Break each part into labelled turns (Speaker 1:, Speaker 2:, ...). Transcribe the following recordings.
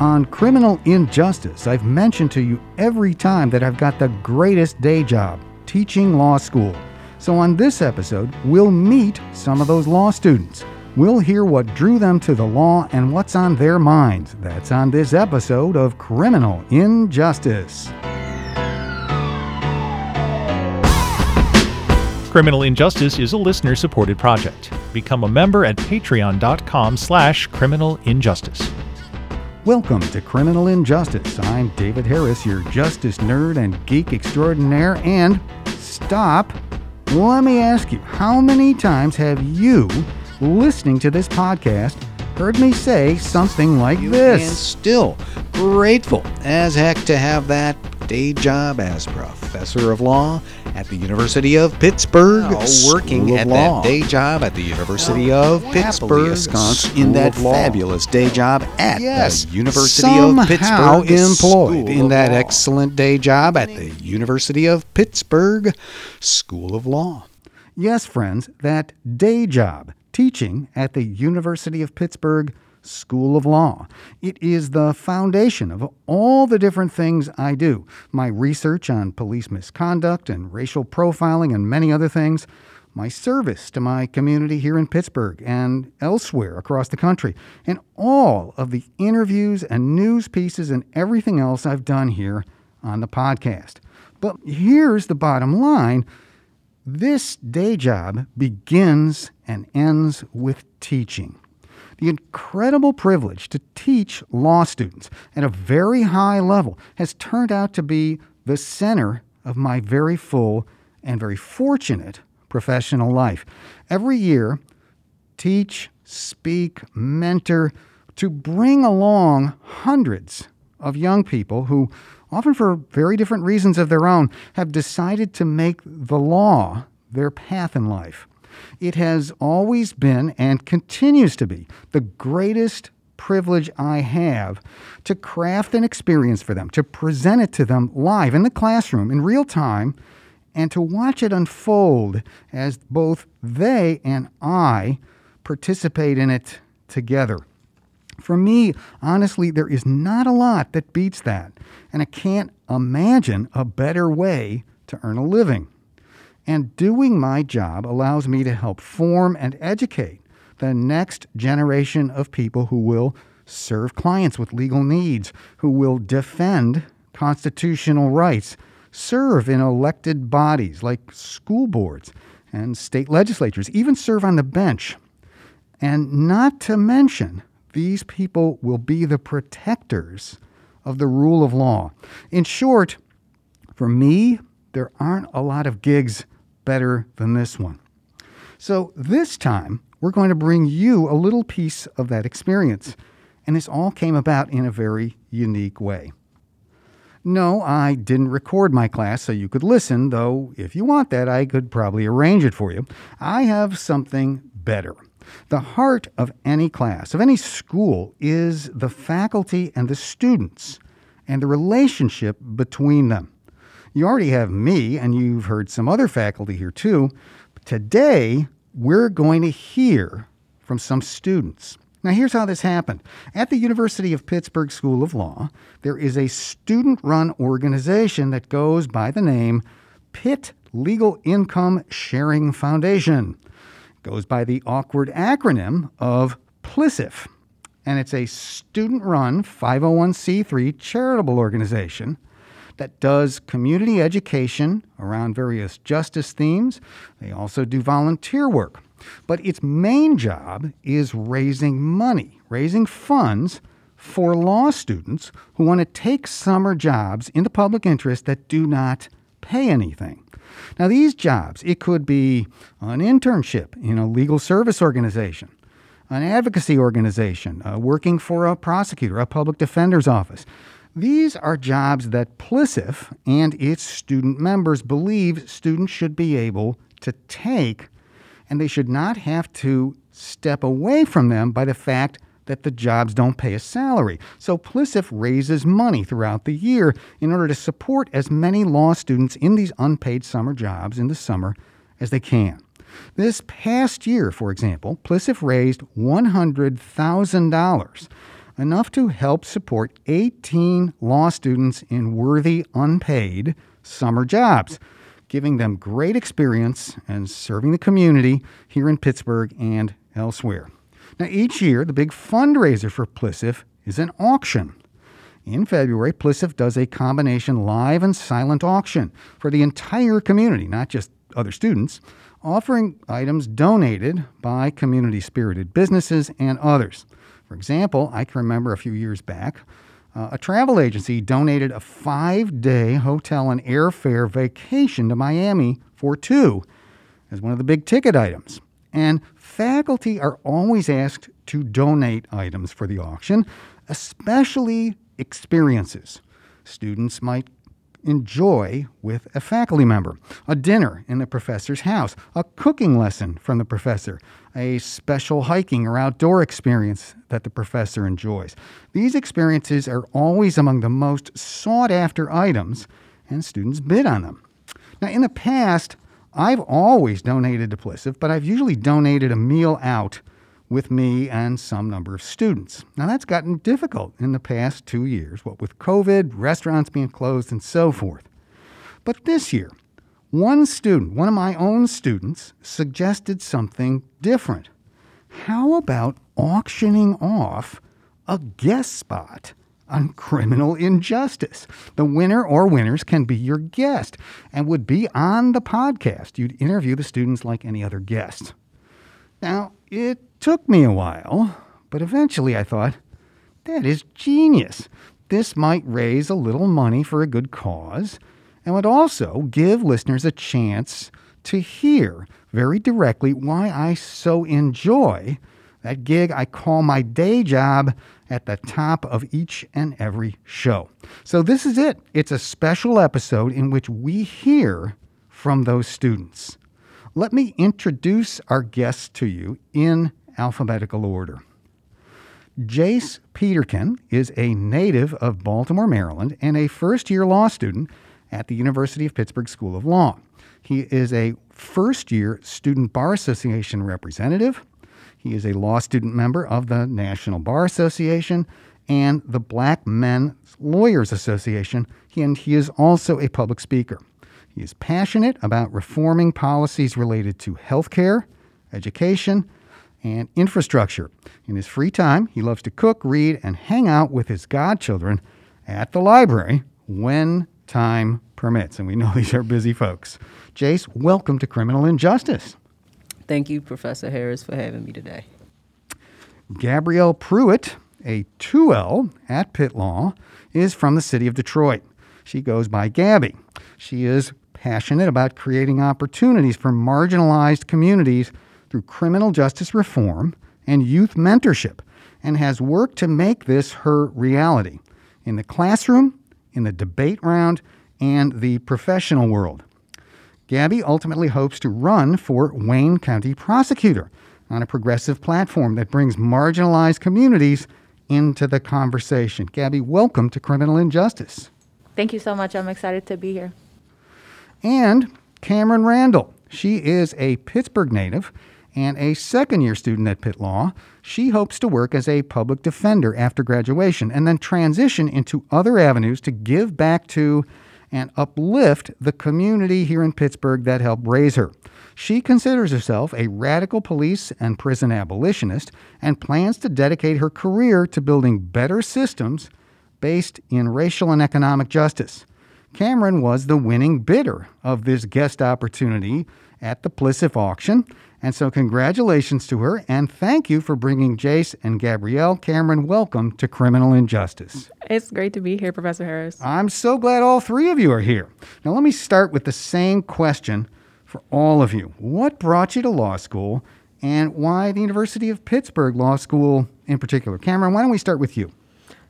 Speaker 1: on criminal injustice, I've mentioned to you every time that I've got the greatest day job teaching law school. So, on this episode, we'll meet some of those law students. We'll hear what drew them to the law and what's on their minds. That's on this episode of Criminal Injustice.
Speaker 2: Criminal Injustice is a listener-supported project. Become a member at patreon.com slash criminal injustice.
Speaker 1: Welcome to Criminal Injustice. I'm David Harris, your justice nerd and geek extraordinaire. And stop. Let me ask you, how many times have you, listening to this podcast, heard me say something like this?
Speaker 3: And still grateful as heck to have that day job as professor of law at the University of Pittsburgh,
Speaker 1: Oh,
Speaker 3: working
Speaker 1: of
Speaker 3: at
Speaker 1: Law.
Speaker 3: that day job at the University oh, of
Speaker 1: Happily
Speaker 3: Pittsburgh,
Speaker 1: ensconced
Speaker 3: in that fabulous day job at
Speaker 1: Yes,
Speaker 3: the University
Speaker 1: somehow
Speaker 3: of Pittsburgh,
Speaker 1: employed in that
Speaker 3: Law.
Speaker 1: excellent day job
Speaker 3: at the University of Pittsburgh School of Law.
Speaker 1: Yes, friends, that day job, teaching at the University of Pittsburgh School of Law. It is the foundation of all the different things I do. My research on police misconduct and racial profiling and many other things. My service to my community here in Pittsburgh and elsewhere across the country, and all of the interviews and news pieces and everything else I've done here on the podcast. But here's the bottom line this day job begins and ends with teaching. The incredible privilege to teach law students at a very high level has turned out to be the center of my very full and very fortunate professional life. Every year, teach, speak, mentor, to bring along hundreds of young people who, often for very different reasons of their own, have decided to make the law their path in life. It has always been and continues to be the greatest privilege I have to craft an experience for them, to present it to them live in the classroom in real time, and to watch it unfold as both they and I participate in it together. For me, honestly, there is not a lot that beats that, and I can't imagine a better way to earn a living. And doing my job allows me to help form and educate the next generation of people who will serve clients with legal needs, who will defend constitutional rights, serve in elected bodies like school boards and state legislatures, even serve on the bench. And not to mention, these people will be the protectors of the rule of law. In short, for me, there aren't a lot of gigs better than this one. So, this time, we're going to bring you a little piece of that experience. And this all came about in a very unique way. No, I didn't record my class so you could listen, though if you want that, I could probably arrange it for you. I have something better. The heart of any class, of any school, is the faculty and the students and the relationship between them. You already have me, and you've heard some other faculty here too. Today, we're going to hear from some students. Now, here's how this happened. At the University of Pittsburgh School of Law, there is a student run organization that goes by the name Pitt Legal Income Sharing Foundation. It goes by the awkward acronym of PLISIF, and it's a student run 501c3 charitable organization that does community education around various justice themes. They also do volunteer work. But its main job is raising money, raising funds for law students who want to take summer jobs in the public interest that do not pay anything. Now, these jobs, it could be an internship in a legal service organization, an advocacy organization, uh, working for a prosecutor, a public defender's office. These are jobs that PLISIF and its student members believe students should be able to take, and they should not have to step away from them by the fact that the jobs don't pay a salary. So PLISIF raises money throughout the year in order to support as many law students in these unpaid summer jobs in the summer as they can. This past year, for example, PLISIF raised $100,000 enough to help support 18 law students in worthy, unpaid summer jobs, giving them great experience and serving the community here in Pittsburgh and elsewhere. Now, each year, the big fundraiser for PLISIF is an auction. In February, PLISIF does a combination live and silent auction for the entire community, not just other students, offering items donated by community spirited businesses and others. For example, I can remember a few years back, uh, a travel agency donated a five day hotel and airfare vacation to Miami for two as one of the big ticket items. And faculty are always asked to donate items for the auction, especially experiences. Students might enjoy with a faculty member, a dinner in the professor's house, a cooking lesson from the professor, a special hiking or outdoor experience that the professor enjoys. These experiences are always among the most sought after items, and students bid on them. Now, in the past, I've always donated to PLISIF, but I've usually donated a meal out with me and some number of students. Now, that's gotten difficult in the past two years, what with COVID, restaurants being closed, and so forth. But this year, one student, one of my own students, suggested something different. How about auctioning off a guest spot on criminal injustice? The winner or winners can be your guest and would be on the podcast. You'd interview the students like any other guest. Now, it took me a while, but eventually I thought, that is genius. This might raise a little money for a good cause and would also give listeners a chance to hear very directly why I so enjoy that gig I call my day job at the top of each and every show. So, this is it. It's a special episode in which we hear from those students. Let me introduce our guests to you in alphabetical order. Jace Peterkin is a native of Baltimore, Maryland, and a first year law student at the University of Pittsburgh School of Law. He is a first year Student Bar Association representative. He is a law student member of the National Bar Association and the Black Men Lawyers Association, and he is also a public speaker. He is passionate about reforming policies related to healthcare, education, and infrastructure. In his free time, he loves to cook, read, and hang out with his godchildren at the library when time permits. And we know these are busy folks. Jace, welcome to Criminal Injustice.
Speaker 4: Thank you, Professor Harris, for having me today.
Speaker 1: Gabrielle Pruitt, a 2L at Pitt Law, is from the city of Detroit. She goes by Gabby. She is passionate about creating opportunities for marginalized communities through criminal justice reform and youth mentorship and has worked to make this her reality in the classroom, in the debate round, and the professional world. Gabby ultimately hopes to run for Wayne County prosecutor on a progressive platform that brings marginalized communities into the conversation. Gabby, welcome to Criminal Injustice.
Speaker 5: Thank you so much. I'm excited to be here.
Speaker 1: And Cameron Randall. She is a Pittsburgh native and a second year student at Pitt Law. She hopes to work as a public defender after graduation and then transition into other avenues to give back to and uplift the community here in Pittsburgh that helped raise her. She considers herself a radical police and prison abolitionist and plans to dedicate her career to building better systems based in racial and economic justice. Cameron was the winning bidder of this guest opportunity at the PLISIF auction. And so, congratulations to her, and thank you for bringing Jace and Gabrielle. Cameron, welcome to Criminal Injustice.
Speaker 6: It's great to be here, Professor Harris.
Speaker 1: I'm so glad all three of you are here. Now, let me start with the same question for all of you What brought you to law school, and why the University of Pittsburgh Law School in particular? Cameron, why don't we start with you?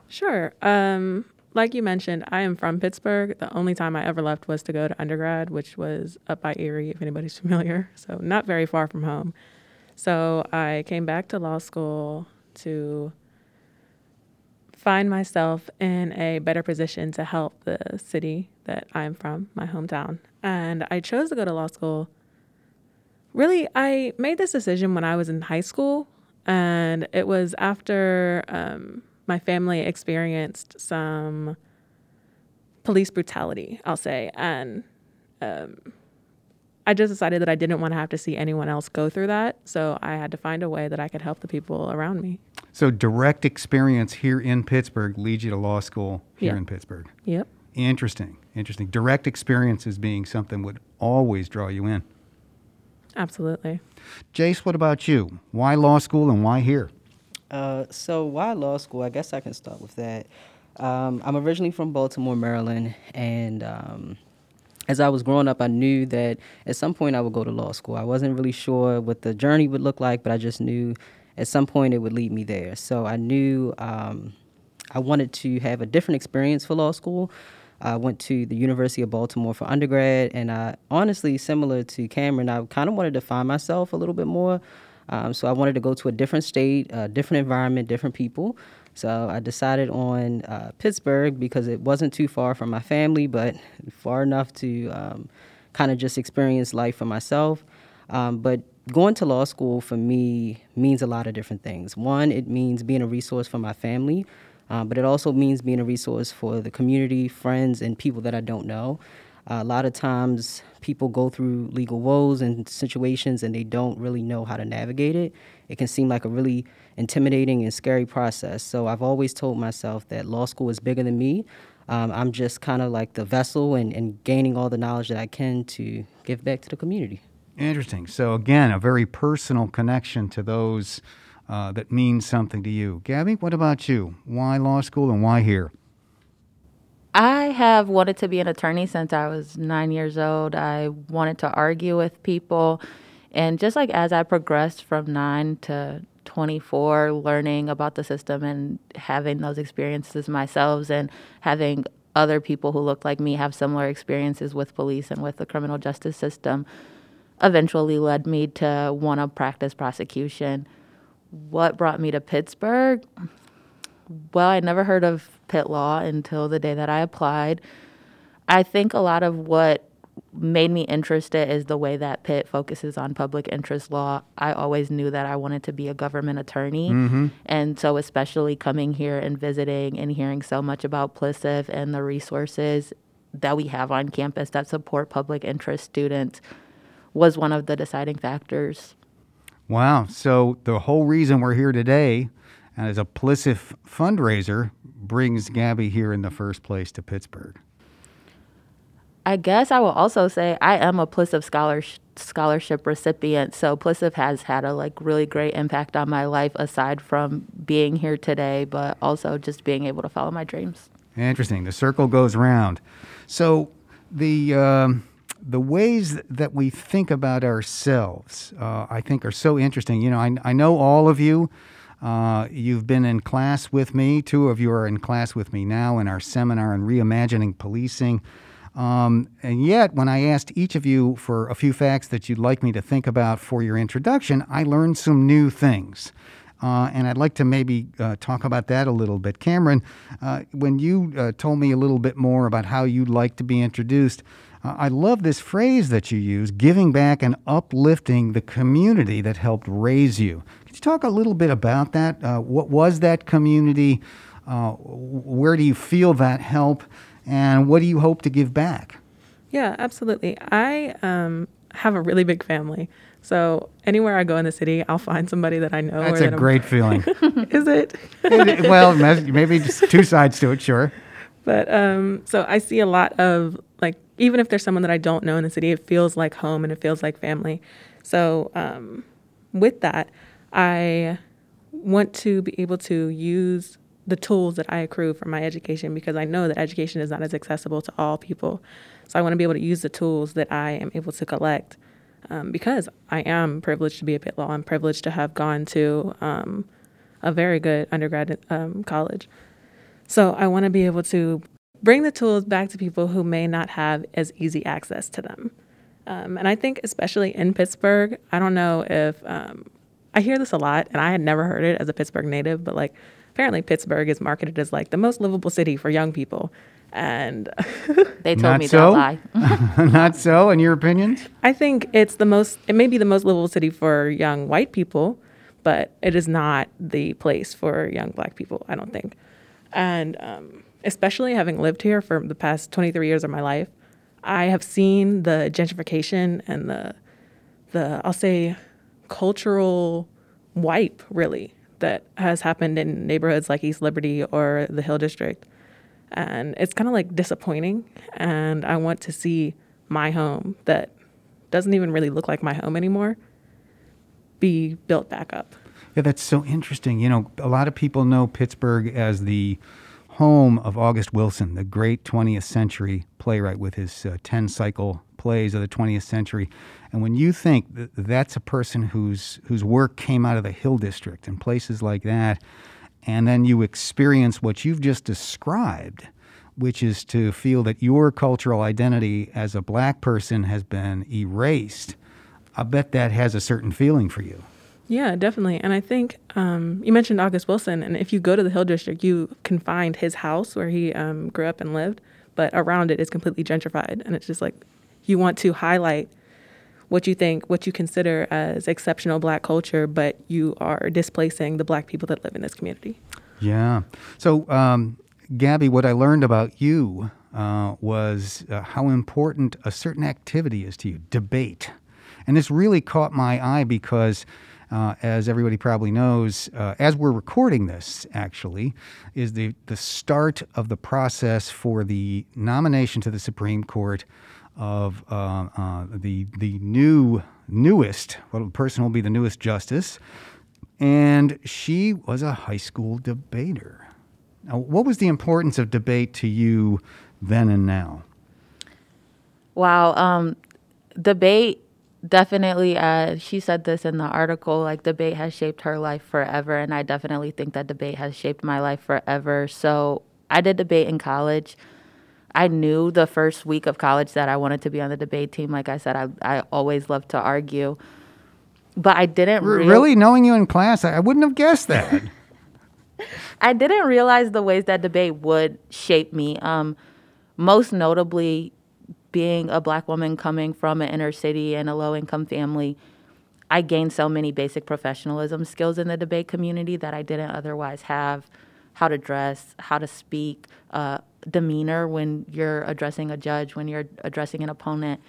Speaker 6: Sure. Um, like you mentioned, I am from Pittsburgh. The only time I ever left was to go to undergrad, which was up by Erie, if anybody's familiar. So, not very far from home. So, I came back to law school to find myself in a better position to help the city that I'm from, my hometown. And I chose to go to law school. Really, I made this decision when I was in high school. And it was after um, my family experienced some police brutality, I'll say. And um, I just decided that I didn't want to have to see anyone else go through that. So I had to find a way that I could help the people around me.
Speaker 1: So direct experience here in Pittsburgh leads you to law school here
Speaker 6: Yeah.
Speaker 1: in Pittsburgh.
Speaker 6: Yep.
Speaker 1: Interesting, interesting. Direct experiences being something would always draw you in.
Speaker 6: Absolutely.
Speaker 1: Jace, what about you? Why law school and why here?
Speaker 4: Uh, so why law school? I guess I can start with that. Um, I'm originally from Baltimore, Maryland, and um, as I was growing up, I knew that at some point I would go to law school. I wasn't really sure what the journey would look like, but I just knew at some point it would lead me there. So I knew um, I wanted to have a different experience for law school. I went to the University of Baltimore for undergrad, and I honestly, similar to Cameron, I kind of wanted to find myself a little bit more. Um, so I wanted to go to a different state, a different environment, different people. So I decided on uh, Pittsburgh because it wasn't too far from my family, but far enough to um, kind of just experience life for myself. Um, but going to law school for me means a lot of different things. One, it means being a resource for my family, um, but it also means being a resource for the community, friends, and people that I don't know. A lot of times, people go through legal woes and situations and they don't really know how to navigate it. It can seem like a really intimidating and scary process. So, I've always told myself that law school is bigger than me. Um, I'm just kind of like the vessel and, and gaining all the knowledge that I can to give back to the community.
Speaker 1: Interesting. So again, a very personal connection to those uh, that mean something to you. Gabby, what about you? Why law school and why here?
Speaker 5: I have wanted to be an attorney since I was nine years old. I wanted to argue with people. And just like as I progressed from nine to 24, learning about the system and having those experiences myself and having other people who look like me have similar experiences with police and with the criminal justice system eventually led me to want to practice prosecution. What brought me to Pittsburgh? Well, I never heard of Pitt Law until the day that I applied. I think a lot of what made me interested is the way that Pitt focuses on public interest law. I always knew that I wanted to be a government attorney. Mm-hmm. And so, especially coming here and visiting and hearing so much about PLISIF and the resources that we have on campus that support public interest students was one of the deciding factors.
Speaker 1: Wow. So the whole reason we're here today as a PLISIF fundraiser brings Gabby here in the first place to Pittsburgh.
Speaker 5: I guess I will also say I am a PLISIF scholarship scholarship recipient, so PLISIF has had a like really great impact on my life aside from being here today, but also just being able to follow my dreams.
Speaker 1: Interesting. The circle goes round. So the um, the ways that we think about ourselves, uh, I think, are so interesting. You know, I, I know all of you. Uh, you've been in class with me. Two of you are in class with me now in our seminar on reimagining policing. Um, and yet, when I asked each of you for a few facts that you'd like me to think about for your introduction, I learned some new things. Uh, and I'd like to maybe uh, talk about that a little bit. Cameron, uh, when you uh, told me a little bit more about how you'd like to be introduced, uh, I love this phrase that you use giving back and uplifting the community that helped raise you. Could you talk a little bit about that? Uh, what was that community? Uh, where do you feel that help? And what do you hope to give back?
Speaker 6: Yeah, absolutely. I um, have a really big family. So anywhere I go in the city, I'll find somebody that I know.
Speaker 1: That's a
Speaker 6: that
Speaker 1: great feeling.
Speaker 6: I'm, is it?
Speaker 1: well, maybe just two sides to it, sure.
Speaker 6: But um, so I see a lot of like, even if there's someone that I don't know in the city, it feels like home and it feels like family. So um, with that, I want to be able to use the tools that I accrue from my education because I know that education is not as accessible to all people. So I want to be able to use the tools that I am able to collect um, because I am privileged to be a Pitt Law. I'm privileged to have gone to um, a very good undergrad um, college. So I want to be able to bring the tools back to people who may not have as easy access to them. Um, and I think, especially in Pittsburgh, I don't know if um, I hear this a lot, and I had never heard it as a Pittsburgh native, but like apparently Pittsburgh is marketed as like the most livable city for young people. And
Speaker 5: They told
Speaker 1: Not
Speaker 5: me
Speaker 1: so?
Speaker 5: that lie.
Speaker 1: Not so, in your opinions?
Speaker 6: I think it's the most, it may be the most livable city for young white people, but it is not the place for young black people, I don't think. And um, especially having lived here for the past 23 years of my life, I have seen the gentrification and the, the I'll say, cultural wipe, really, that has happened in neighborhoods like East Liberty or the Hill District. And it's kind of like disappointing. And I want to see my home that doesn't even really look like my home anymore be built back up.
Speaker 1: Yeah, that's so interesting. You know, a lot of people know Pittsburgh as the home of August Wilson, the great 20th century playwright with his uh, 10 cycle plays of the 20th century. And when you think that that's a person whose whose work came out of the Hill District and places like that, and then you experience what you've just described, which is to feel that your cultural identity as a black person has been erased, I bet that has a certain feeling for you.
Speaker 6: Yeah, definitely. And I think um, you mentioned August Wilson, and if you go to the Hill District, you can find his house where he um, grew up and lived, but around it is completely gentrified. And it's just like you want to highlight what you think, what you consider as exceptional black culture, but you are displacing the black people that live in this community.
Speaker 1: Yeah. So, um, Gabby, what I learned about you uh, was uh, how important a certain activity is to you debate. And this really caught my eye because. Uh, as everybody probably knows, uh, as we're recording this, actually, is the, the start of the process for the nomination to the Supreme Court of uh, uh, the the new newest well, the person will be the newest justice, and she was a high school debater. Now, what was the importance of debate to you then and now?
Speaker 5: Wow, um, debate definitely. Uh, she said this in the article. Like debate has shaped her life forever, and I definitely think that debate has shaped my life forever. So I did debate in college. I knew the first week of college that I wanted to be on the debate team. Like I said, I, I always loved to argue. But I didn't
Speaker 1: real- really knowing you in class. I wouldn't have guessed that.
Speaker 5: I didn't realize the ways that debate would shape me. Um, most notably, being a black woman coming from an inner city and a low income family, I gained so many basic professionalism skills in the debate community that I didn't otherwise have. How to dress, how to speak, uh, demeanor when you're addressing a judge, when you're addressing an opponent.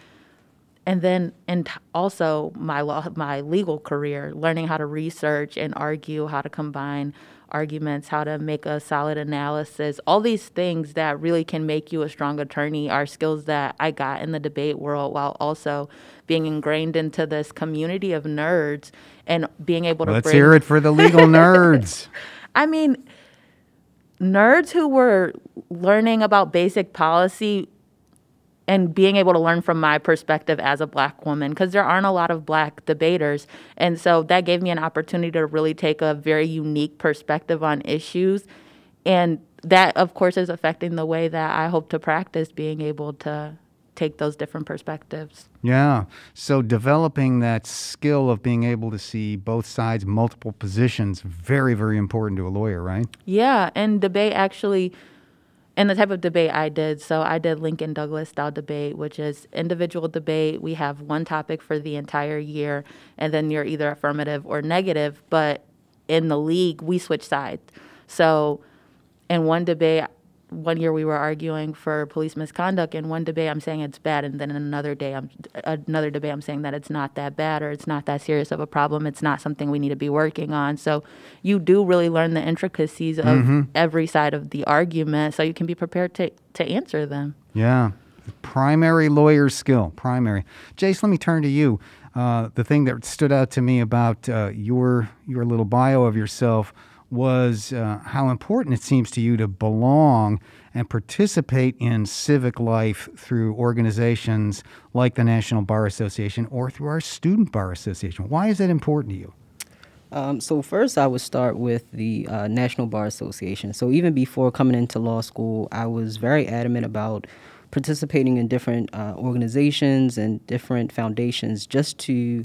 Speaker 5: And then, and also my law, my legal career, learning how to research and argue, how to combine arguments, how to make a solid analysis, all these things that really can make you a strong attorney are skills that I got in the debate world while also being ingrained into this community of nerds and being able to
Speaker 1: Let's
Speaker 5: bring...
Speaker 1: hear it for the legal nerds.
Speaker 5: I mean, nerds who were learning about basic policy and being able to learn from my perspective as a black woman because there aren't a lot of black debaters and so that gave me an opportunity to really take a very unique perspective on issues and that of course is affecting the way that i hope to practice being able to take those different perspectives.
Speaker 1: Yeah. So developing that skill of being able to see both sides, multiple positions, very, very important to a lawyer, right?
Speaker 5: Yeah. And debate actually, and the type of debate I did. So I did Lincoln Douglas style debate, which is individual debate. We have one topic for the entire year, and then you're either affirmative or negative. But in the league, we switch sides. So in one debate, one year we were arguing for police misconduct in one debate i'm saying it's bad and then in another day i'm another debate i'm saying that it's not that bad or it's not that serious of a problem. It's not something we need to be working on. So you do really learn the intricacies of mm-hmm. every side of the argument so you can be prepared to to answer them.
Speaker 1: Yeah. Primary lawyer skill primary. Jace let me turn to you. Uh, the thing that stood out to me about uh, your your little bio of yourself was uh, how important it seems to you to belong and participate in civic life through organizations like the National Bar Association or through our Student Bar Association. Why is that important to you?
Speaker 4: Um, so first, I would start with the uh, National Bar Association. So even before coming into law school, I was very adamant about participating in different uh, organizations and different foundations just to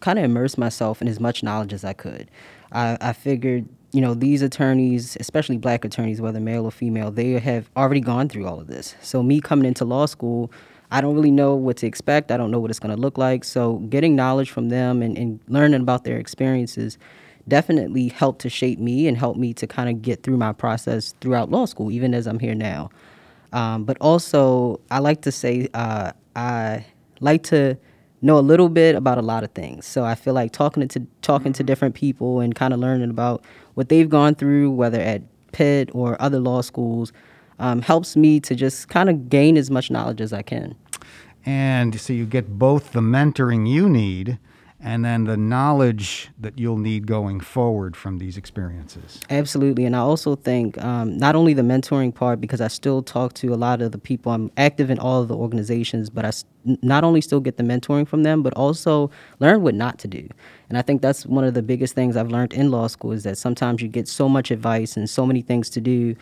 Speaker 4: kind of immerse myself in as much knowledge as I could. I, I figured you know, these attorneys, especially black attorneys, whether male or female, they have already gone through all of this. So, me coming into law school, I don't really know what to expect. I don't know what it's going to look like. So, getting knowledge from them and, and learning about their experiences definitely helped to shape me and help me to kind of get through my process throughout law school, even as I'm here now. Um, but also, I like to say uh, I like to know a little bit about a lot of things. So I feel like talking to talking to different people and kind of learning about what they've gone through, whether at Pitt or other law schools, um, helps me to just kind of gain as much knowledge as I can.
Speaker 1: And so you get both the mentoring you need and then the knowledge that you'll need going forward from these experiences.
Speaker 4: Absolutely. And I also think um, not only the mentoring part, because I still talk to a lot of the people, I'm active in all of the organizations, but I not only still get the mentoring from them, but also learn what not to do. And I think that's one of the biggest things I've learned in law school is that sometimes you get so much advice and so many things to do.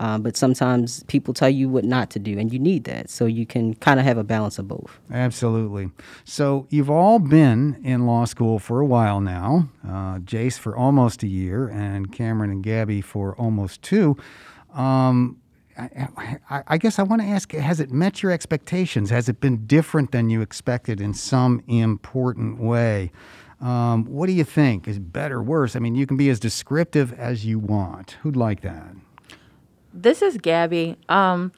Speaker 4: Um, but sometimes people tell you what not to do, and you need that so you can kind of have a balance of both.
Speaker 1: Absolutely. So you've all been in law school for a while now. Uh, Jace for almost a year, and Cameron and Gabby for almost two. Um, I, I, I guess I want to ask: Has it met your expectations? Has it been different than you expected in some important way? Um, what do you think? Is better, worse? I mean, you can be as descriptive as you want. Who'd like that?
Speaker 5: This is Gabby. Um,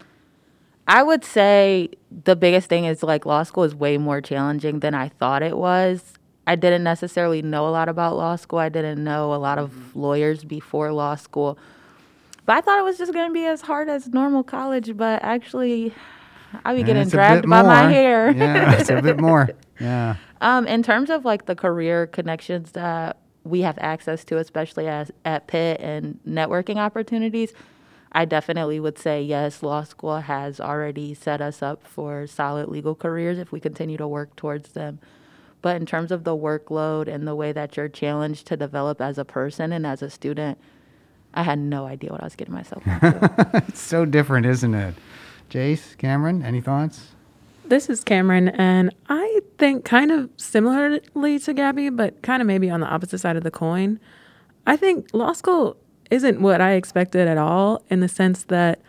Speaker 5: I would say the biggest thing is like law school is way more challenging than I thought it was. I didn't necessarily know a lot about law school. I didn't know a lot of lawyers before law school. But I thought it was just going to be as hard as normal college, but actually, I'll be getting dragged by my hair.
Speaker 1: yeah, it's a bit more. Yeah.
Speaker 5: Um, in terms of like the career connections that we have access to, especially as at Pitt and networking opportunities, I definitely would say yes. Law school has already set us up for solid legal careers if we continue to work towards them. But in terms of the workload and the way that you're challenged to develop as a person and as a student, I had no idea what I was getting myself into.
Speaker 1: It's so different, isn't it? Jace, Cameron, any thoughts?
Speaker 6: This is Cameron, and I think kind of similarly to Gabby, but kind of maybe on the opposite side of the coin. I think law school isn't what I expected at all in the sense that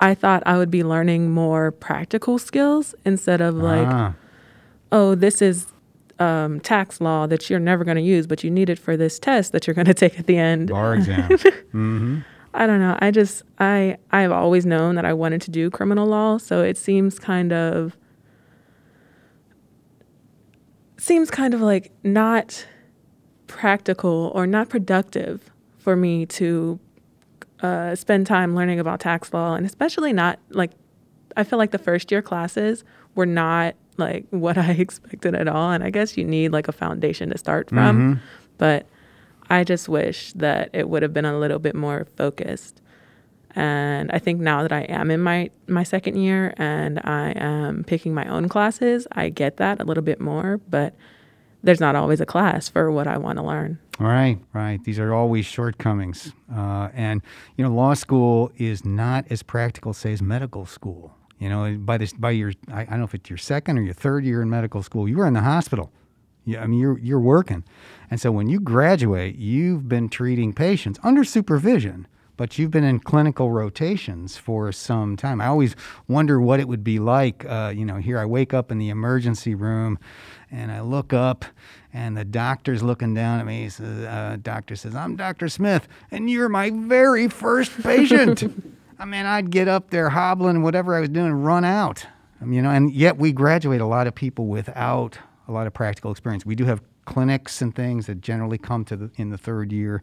Speaker 6: I thought I would be learning more practical skills instead of like,
Speaker 1: Ah.
Speaker 6: oh, this is um, tax law that you're never going to use, but you need it for this test that you're going to take at the end.
Speaker 1: Bar exam. mm-hmm.
Speaker 6: I don't know. I just I I've always known that I wanted to do criminal law, so it seems kind of seems kind of like not practical or not productive for me to uh, spend time learning about tax law, and especially not like I feel like the first year classes were not like what I expected at all, and I guess you need like a foundation to start from, but. I just wish that it would have been a little bit more focused. And I think now that I am in my my second year and I am picking my own classes, I get that a little bit more, but there's not always a class for what I want to learn.
Speaker 1: Right, right. These are always shortcomings. Uh, and, you know, law school is not as practical, say, as medical school. You know, by this, by your, I, I don't know if it's your second or your third year in medical school, you were in the hospital. Yeah, I mean, you're you're working, and so when you graduate, you've been treating patients under supervision, but you've been in clinical rotations for some time. I always wonder what it would be like. Uh, you know, here I wake up in the emergency room, and I look up, and the doctor's looking down at me. He says, uh, "Doctor says I'm Doctor Smith, and you're my very first patient." I mean, I'd get up there hobbling, whatever I was doing, run out. Um, you know, and yet we graduate a lot of people without a lot of practical experience. We do have clinics and things that generally come to the, in the third year,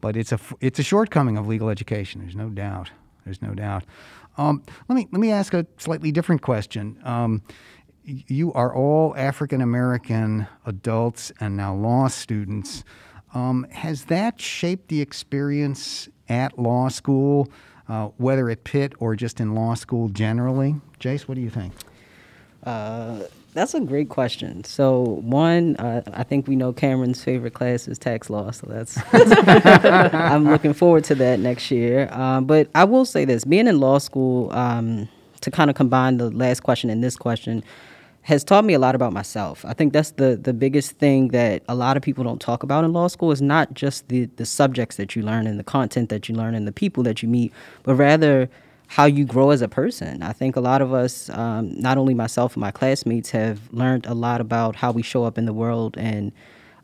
Speaker 1: but it's a it's a shortcoming of legal education. There's no doubt. There's no doubt. Um, let me let me ask a slightly different question. Um, you are all African American adults and now law students. Um, has that shaped the experience at law school, uh, whether at Pitt or just in law school generally? Jace, what do you think?
Speaker 4: Uh, that's a great question. So, one, uh, I think we know Cameron's favorite class is tax law, so that's. I'm looking forward to that next year. Um, but I will say this: being in law school, um, to kind of combine the last question and this question, has taught me a lot about myself. I think that's the the biggest thing that a lot of people don't talk about in law school is not just the the subjects that you learn and the content that you learn and the people that you meet, but rather how you grow as a person. I think a lot of us, um, not only myself and my classmates, have learned a lot about how we show up in the world and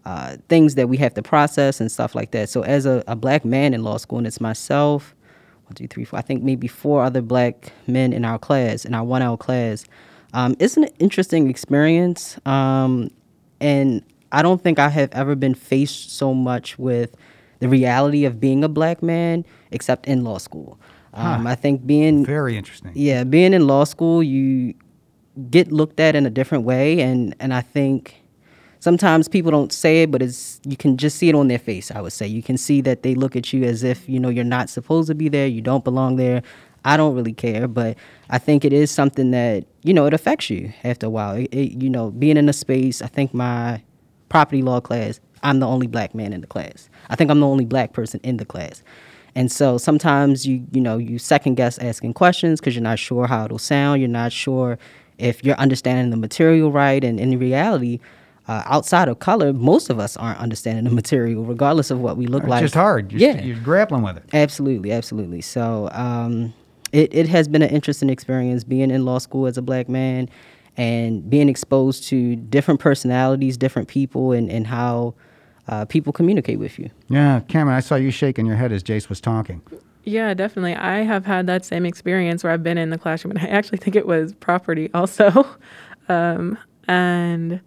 Speaker 4: uh, things that we have to process and stuff like that. So as a, a black man in law school, and it's myself, one, two, three, four, I think maybe four other black men in our class, in our one hour class. Um, it's an interesting experience. Um, and I don't think I have ever been faced so much with the reality of being a black man except in law school. Um,
Speaker 1: Huh.
Speaker 4: I think being
Speaker 1: Very interesting.
Speaker 4: yeah, being in law school, you get looked at in a different way, and and I think sometimes people don't say it, but it's you can just see it on their face. I would say you can see that they look at you as if you know you're not supposed to be there, you don't belong there. I don't really care, but I think it is something that you know it affects you after a while. It, it, you know, being in a space. I think my property law class, I'm the only black man in the class. I think I'm the only black person in the class. And so sometimes you you know you second guess asking questions because you're not sure how it'll sound. You're not sure if you're understanding the material right. And in reality, uh, outside of color, most of us aren't understanding the material, regardless of what we look
Speaker 1: It's
Speaker 4: like.
Speaker 1: It's just hard. You're,
Speaker 4: yeah,
Speaker 1: you're grappling with it.
Speaker 4: Absolutely, absolutely. So um, it, it has been an interesting experience being in law school as a black man and being exposed to different personalities, different people, and, and how uh, people communicate with you.
Speaker 1: Yeah, Cameron, I saw you shaking your head as Jace was talking.
Speaker 6: Yeah, definitely. I have had that same experience where I've been in the classroom, and I actually think it was property also. um, and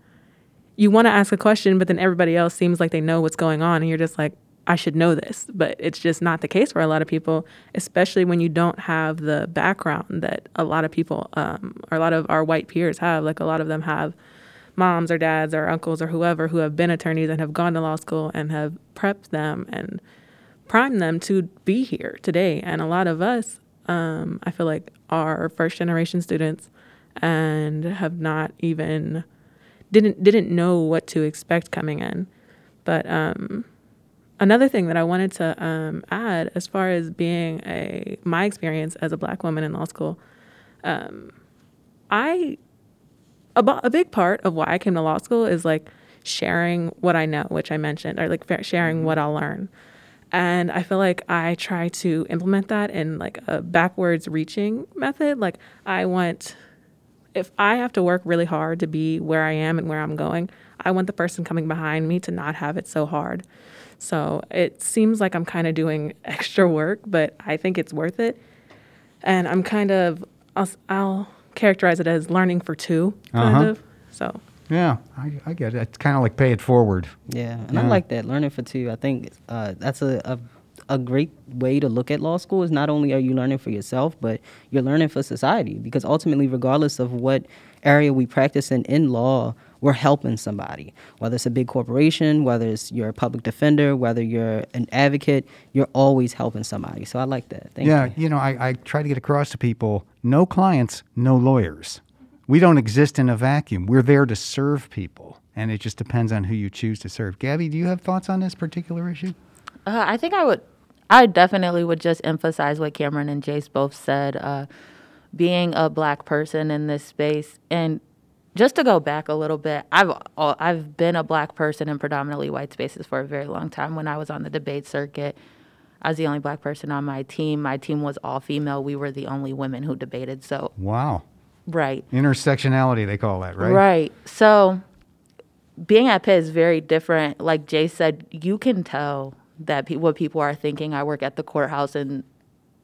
Speaker 6: you want to ask a question, but then everybody else seems like they know what's going on, and you're just like, I should know this. But it's just not the case for a lot of people, especially when you don't have the background that a lot of people, um, or a lot of our white peers have. Like a lot of them have moms or dads or uncles or whoever who have been attorneys and have gone to law school and have prepped them and primed them to be here today. And a lot of us, um, I feel like, are first generation students and have not even didn't didn't know what to expect coming in. But um, another thing that I wanted to um, add, as far as being a my experience as a black woman in law school, um, I a, a big part of why I came to law school is like sharing what I know, which I mentioned, or like sharing what I'll learn. And I feel like I try to implement that in like a backwards reaching method. Like I want, if I have to work really hard to be where I am and where I'm going, I want the person coming behind me to not have it so hard. So it seems like I'm kind of doing extra work, but I think it's worth it. And I'm kind of, I'll, I'll characterize it as learning for two, kind
Speaker 1: Uh-huh.
Speaker 6: of. So
Speaker 1: Yeah, I, I get it. It's kind of like pay it forward.
Speaker 4: Yeah, and I like that learning for two. I think uh, that's a, a a great way to look at law school. Is not only are you learning for yourself, but you're learning for society. Because ultimately, regardless of what area we practice in in law, we're helping somebody. Whether it's a big corporation, whether it's you're a public defender, whether you're an advocate, you're always helping somebody. So I like that. Thank
Speaker 1: yeah,
Speaker 4: you.
Speaker 1: you know, I, I try to get across to people no clients, no lawyers. We don't exist in a vacuum. We're there to serve people, and it just depends on who you choose to serve. Gabby, do you have thoughts on this particular issue?
Speaker 5: Uh, I think I would, I definitely would just emphasize what Cameron and Jace both said. Uh, being a black person in this space, and just to go back a little bit, I've I've been a black person in predominantly white spaces for a very long time. When I was on the debate circuit, I was the only black person on my team. My team was all female. We were the only women who debated. So
Speaker 1: Wow.
Speaker 5: right,
Speaker 1: Intersectionality, they call that, right?
Speaker 5: Right. So being at Pitt is very different. Like Jace said, you can tell that pe- what people are thinking. I work at the courthouse, and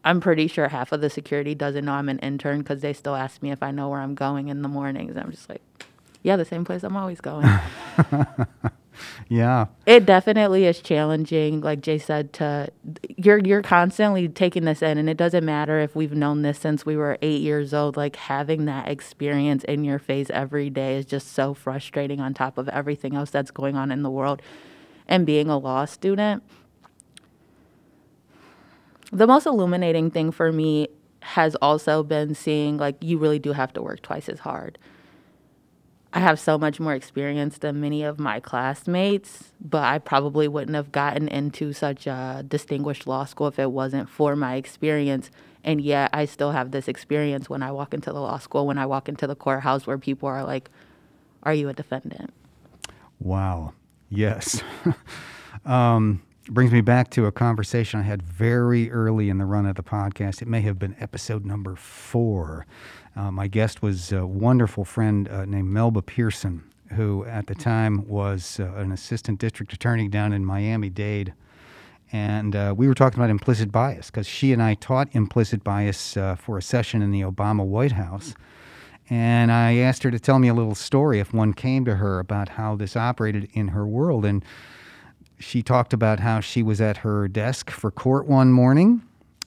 Speaker 5: I'm pretty sure half of the security doesn't know I'm an intern because they still ask me if I know where I'm going in the mornings. I'm just like, yeah, the same place I'm always going.
Speaker 1: Yeah.
Speaker 5: it definitely is challenging like Jace said to you're you're constantly taking this in and it doesn't matter if we've known this since we were eight years old like having that experience in your face every day is just so frustrating on top of everything else that's going on in the world and being a law student the most illuminating thing for me has also been seeing like you really do have to work twice as hard I have so much more experience than many of my classmates, but I probably wouldn't have gotten into such a distinguished law school if it wasn't for my experience. And yet, I still have this experience when I walk into the law school, when I walk into the courthouse, where people are like, Are you a defendant?
Speaker 1: Wow. Yes. um, brings me back to a conversation I had very early in the run of the podcast. It may have been episode number four. Uh, my guest was a wonderful friend uh, named Melba Pearson. who at the time was uh, an assistant district attorney down in Miami Dade. And uh, we were talking about implicit bias because she and I taught implicit bias uh, for a session in the Obama White House. And I asked her to tell me a little story if one came to her about how this operated in her world. And she talked about how she was at her desk for court one morning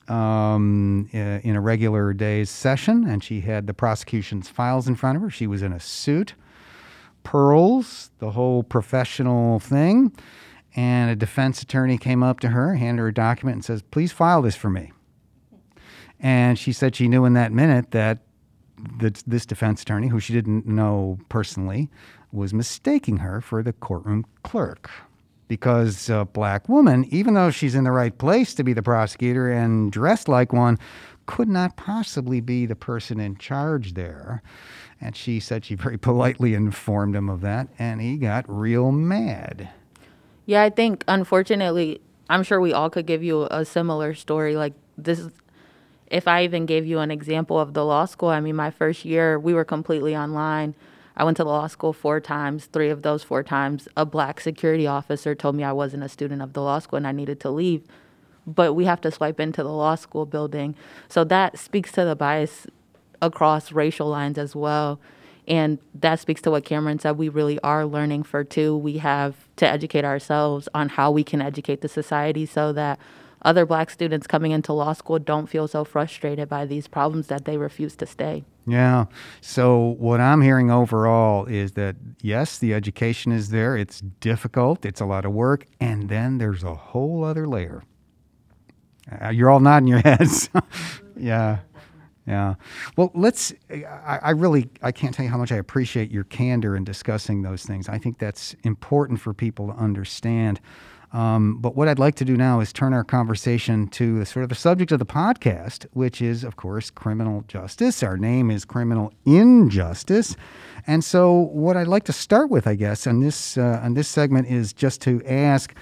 Speaker 1: um, in a regular day's session, and she had the prosecution's files in front of her. She was in a suit, pearls, the whole professional thing. And a defense attorney came up to her, handed her a document, and says, Please file this for me. And she said she knew in that minute that this defense attorney, who she didn't know personally, was mistaking her for the courtroom clerk because a black woman, even though she's in the right place to be the prosecutor and dressed like one, could not possibly be the person in charge there. And she said she very politely informed him of that, and he got real mad.
Speaker 5: Yeah, I think unfortunately, I'm sure we all could give you a similar story. Like this, if I even gave you an example of the law school, I mean, my first year, we were completely online I went to law school four times. Three of those four times, a black security officer told me I wasn't a student of the law school and I needed to leave. But we have to swipe into the law school building. So that speaks to the bias across racial lines as well. And that speaks to what Cameron said. We really are learning for two. We have to educate ourselves on how we can educate the society so that other black students coming into law school don't feel so frustrated by these problems that they refuse to stay.
Speaker 1: Yeah. So what I'm hearing overall is that yes, the education is there. It's difficult. It's a lot of work, and then there's a whole other layer. Uh, you're all nodding your heads. yeah. Yeah. Well, let's. I, I, really I can't tell you how much I appreciate your candor in discussing those things. I think that's important for people to understand. Um, but what I'd like to do now is turn our conversation to the, sort of the subject of the podcast, which is, of course, criminal justice. Our name is Criminal Injustice. And so, what I'd like to start with, I guess, on this, uh, on this segment is just to ask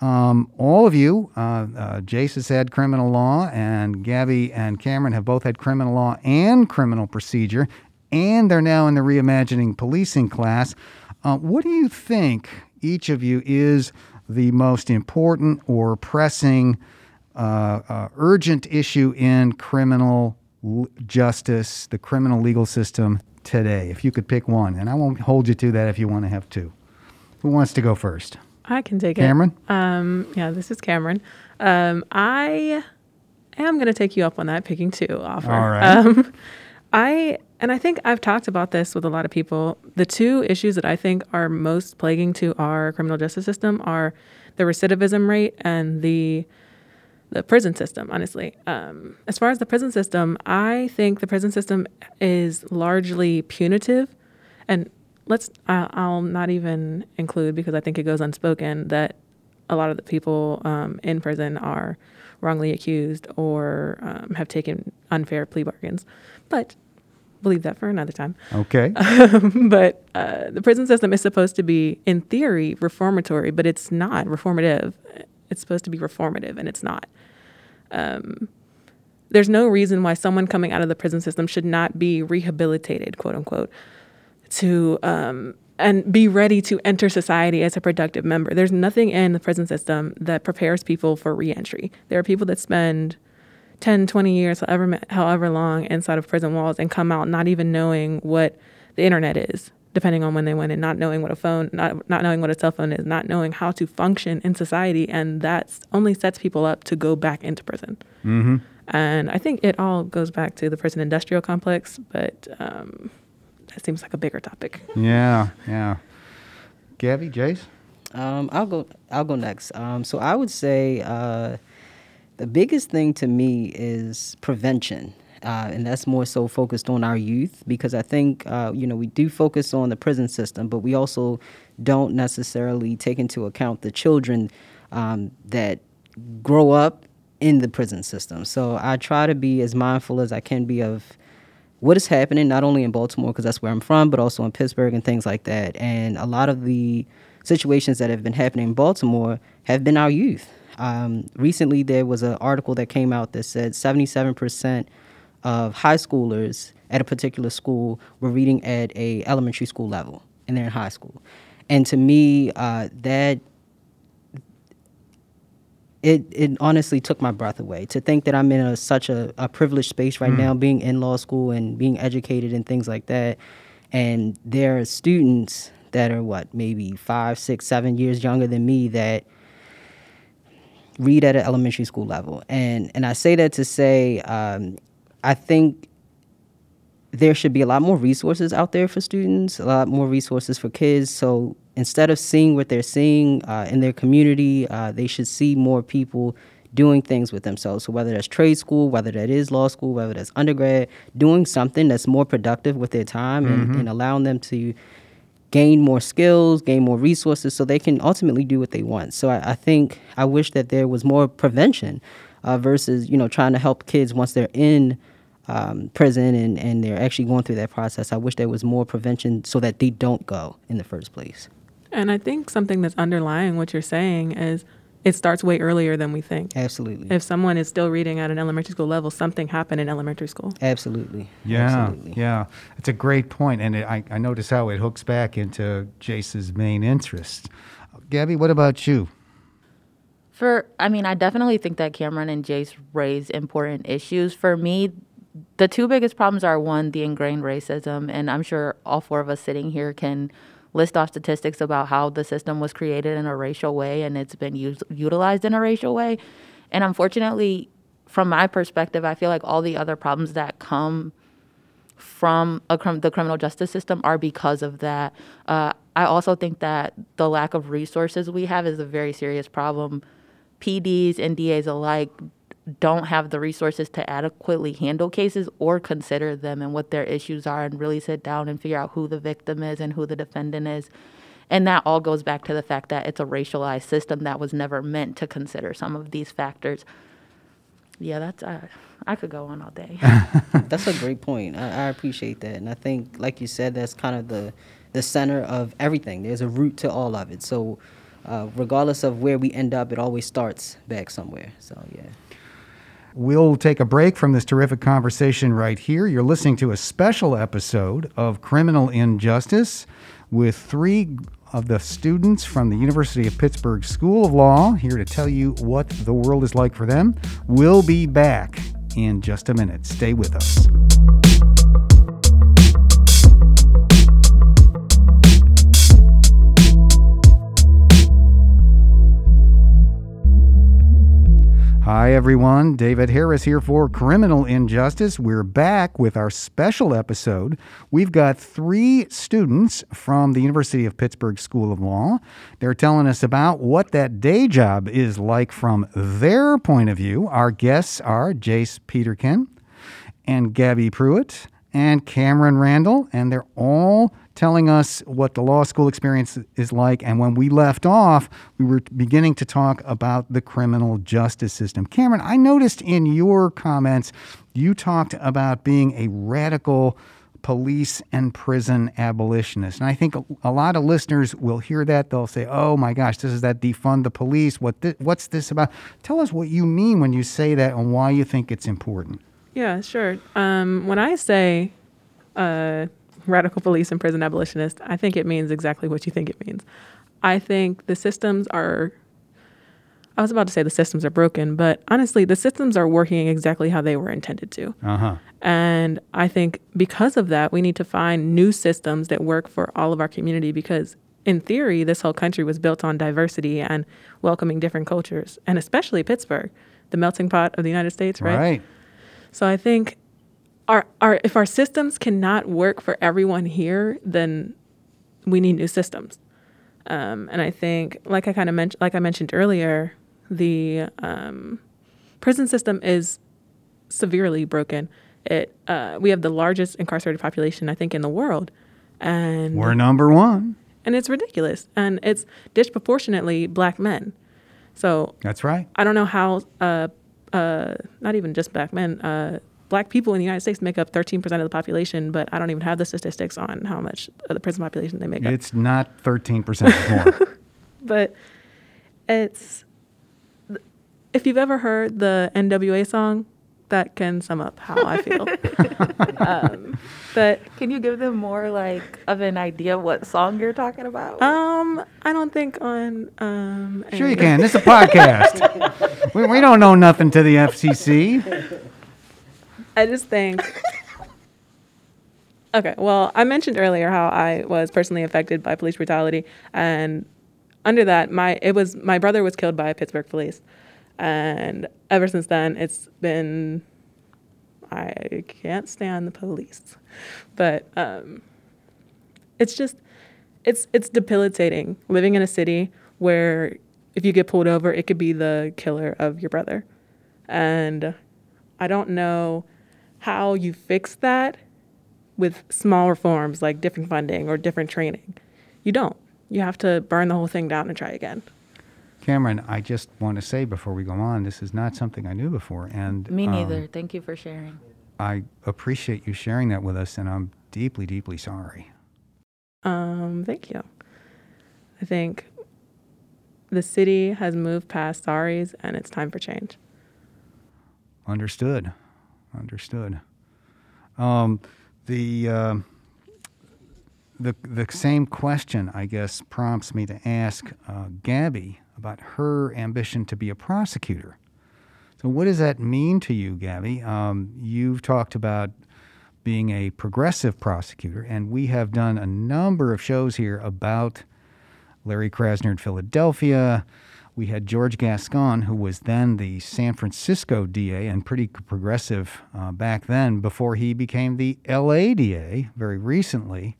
Speaker 1: um, all of you uh, uh, Jace has had criminal law, and Gabby and Cameron have both had criminal law and criminal procedure, and they're now in the reimagining policing class. Uh, what do you think each of you is? The most important or pressing, uh, uh, urgent issue in criminal l- justice, the criminal legal system today? If you could pick one, and I won't hold you to that if you want to have two. Who wants to go first?
Speaker 6: I can take
Speaker 1: Cameron?
Speaker 6: it. Cameron? Um, yeah, this is Cameron. Um, I am going to take you up on that picking two offer.
Speaker 1: All right. Um,
Speaker 6: I and I think I've talked about this with a lot of people. The two issues that I think are most plaguing to our criminal justice system are the recidivism rate and the the prison system. Honestly, um, as far as the prison system, I think the prison system is largely punitive, and let's I'll not even include because I think it goes unspoken that a lot of the people um, in prison are wrongly accused or um, have taken unfair plea bargains. But believe that for another time.
Speaker 1: Okay.
Speaker 6: Um, but uh, the prison system is supposed to be, in theory, reformatory, but it's not reformative. It's supposed to be reformative, and it's not. Um, there's no reason why someone coming out of the prison system should not be rehabilitated, quote unquote, to um, and be ready to enter society as a productive member. There's nothing in the prison system that prepares people for reentry. There are people that spend 10, 20 years, however, however long inside of prison walls and come out not even knowing what the internet is, depending on when they went in, not knowing what a phone, not, not knowing what a cell phone is, not knowing how to function in society. And that only sets people up to go back into prison.
Speaker 1: Mm-hmm.
Speaker 6: And I think it all goes back to the prison industrial complex, but um, that seems like a bigger topic.
Speaker 1: Yeah, yeah. Gabby, Jace?
Speaker 4: Um, I'll go. I'll go next. Um, so I would say uh, the biggest thing to me is prevention. Uh, and that's more so focused on our youth because I think uh, you know we do focus on the prison system, but we also don't necessarily take into account the children um, that grow up in the prison system. So I try to be as mindful as I can be of what is happening, not only in Baltimore because that's where I'm from, but also in Pittsburgh and things like that. And a lot of the situations that have been happening in Baltimore have been our youth. Um, recently, there was an article that came out that said 77% of high schoolers at a particular school were reading at a elementary school level. and they're in high school. And to me, uh, that it it honestly took my breath away to think that I'm in a, such a, a privileged space right now, being in law school and being educated and things like that. And there are students that are what maybe five, six, seven years younger than me that read at an elementary school level. And and I say that to say um, I think there should be a lot more resources out there for students, a lot more resources for kids. So instead of seeing what they're seeing uh, in their community, uh, they should see more people doing things with themselves. So whether that's trade school, whether that is law school, whether that's undergrad, doing something that's more productive with their time and, and allowing them to gain more skills, gain more resources, so they can ultimately do what they want. So I, I think I wish that there was more prevention uh, versus you know trying to help kids once they're in um, prison and, and they're actually going through that process. I wish there was more prevention so that they don't go in the first place.
Speaker 6: And I think something that's underlying what you're saying is it starts way earlier than we think.
Speaker 4: Absolutely.
Speaker 6: If someone is still reading at an elementary school level, something happened in elementary school.
Speaker 4: Absolutely.
Speaker 1: Yeah,
Speaker 4: Absolutely.
Speaker 1: yeah. It's a great point, and it, I, I notice how it hooks back into Jace's main interest. Gabby, what about you?
Speaker 5: For, I mean, I definitely think that Cameron and Jace raise important issues. For me, the two biggest problems are one, the ingrained racism, and I'm sure all four of us sitting here can list off statistics about how the system was created in a racial way and it's been used, utilized in a racial way. And unfortunately, from my perspective, I feel like all the other problems that come from the criminal justice system are because of that. Uh, I also think that the lack of resources we have is a very serious problem. PDs and DAs alike don't have the resources to adequately handle cases or consider them and what their issues are and really sit down and figure out who the victim is and who the defendant is. And that all goes back to the fact that it's a racialized system that was never meant to consider some of these factors. Yeah, that's, uh, I could go on all day.
Speaker 4: That's a great point. I, I appreciate that, and I think, like you said, that's kind of the the center of everything. There's a root to all of it. So, uh, regardless of where we end up, it always starts back somewhere. So, yeah.
Speaker 1: We'll take a break from this terrific conversation right here. You're listening to a special episode of Criminal Injustice with three of the students from the University of Pittsburgh School of Law here to tell you what the world is like for them. We'll be back in just a minute. Stay with us. Hi, everyone. David Harris here for Criminal Injustice. We're back with our special episode. We've got three students from the University of Pittsburgh School of Law. They're telling us about what that day job is like from their point of view. Our guests are Jace Peterkin and Gabby Pruitt and Cameron Randall, and they're all telling us what the law school experience is like. And when we left off, we were beginning to talk about the criminal justice system. Cameron, I noticed in your comments you talked about being a radical police and prison abolitionist. And I think a, lot of listeners will hear that. They'll say, oh my gosh, this is that defund the police. What thi- what's this about? Tell us what you mean when you say that and why you think it's important.
Speaker 6: Yeah, sure. Um, when I say uh, radical police and prison abolitionist, I think it means exactly what you think it means. I think the systems are, I was about to say the systems are broken, but honestly, the systems are working exactly how they were intended to.
Speaker 1: Uh huh.
Speaker 6: And I think because of that, we need to find new systems that work for all of our community because, in theory, this whole country was built on diversity and welcoming different cultures, and especially Pittsburgh, the melting pot of the United States, right?
Speaker 1: Right.
Speaker 6: So I think our, our if our systems cannot work for everyone here, then we need new systems. Um, and I think, like I kind of mentioned, like I mentioned earlier, the um, prison system is severely broken. It uh, we have the largest incarcerated population, I think, in the world, and
Speaker 1: We're number one.
Speaker 6: and it's ridiculous, and it's disproportionately black men. So
Speaker 1: That's right.
Speaker 6: I don't know how, uh, uh, not even just black men, uh, black people in the United States make up 13% of the population, but I don't even have the statistics on how much of the prison population they make up.
Speaker 1: It's not 13% more.
Speaker 6: But it's, if you've ever heard the NWA song, that can sum up how I feel. um, but
Speaker 5: Can you give them more like of an idea of what song you're talking about?
Speaker 6: um, I don't think on um.
Speaker 1: Sure, you can. This is a podcast. we, we don't know nothing to the FCC.
Speaker 6: I just think. Okay, well, I mentioned earlier how I was personally affected by police brutality, and under that, my it was my brother was killed by Pittsburgh police, and ever since then, it's been I can't stand the police, but um, it's just it's it's debilitating living in a city where if you get pulled over, it could be the killer of your brother, and I don't know how you fix that with small reforms like different funding or different training. You don't. You have to burn the whole thing down and try again.
Speaker 1: Cameron, I just want to say before we go on, this is not something I knew before, and
Speaker 5: Me
Speaker 1: um,
Speaker 5: neither. Thank you for sharing.
Speaker 1: I appreciate you sharing that with us, and I'm deeply, deeply sorry.
Speaker 6: Um, thank you. I think the city has moved past sorries and it's time for change.
Speaker 1: Understood. Understood. Um, the um the the same question, I guess, prompts me to ask uh, Gabby about her ambition to be a prosecutor. So, what does that mean to you, Gabby? Um, you've talked about being a progressive prosecutor, and we have done a number of shows here about Larry Krasner in Philadelphia. We had George Gascon, who was then the San Francisco DA and pretty progressive uh, back then before he became the LA DA very recently.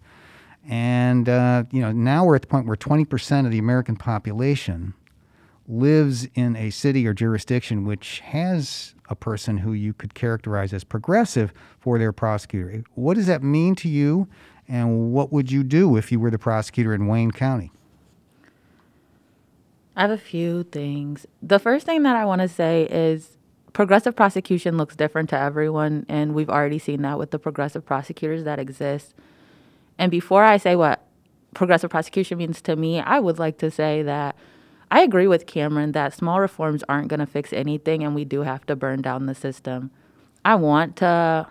Speaker 1: And, uh, you know, now we're at the point where 20% of the American population lives in a city or jurisdiction which has a person who you could characterize as progressive for their prosecutor. What does that mean to you, and what would you do if you were the prosecutor in Wayne County?
Speaker 5: I have a few things. The first thing that I want to say is progressive prosecution looks different to everyone, and we've already seen that with the progressive prosecutors that exist. And before I say what progressive prosecution means to me, I would like to say that I agree with Cameron that small reforms aren't going to fix anything, and we do have to burn down the system. I want to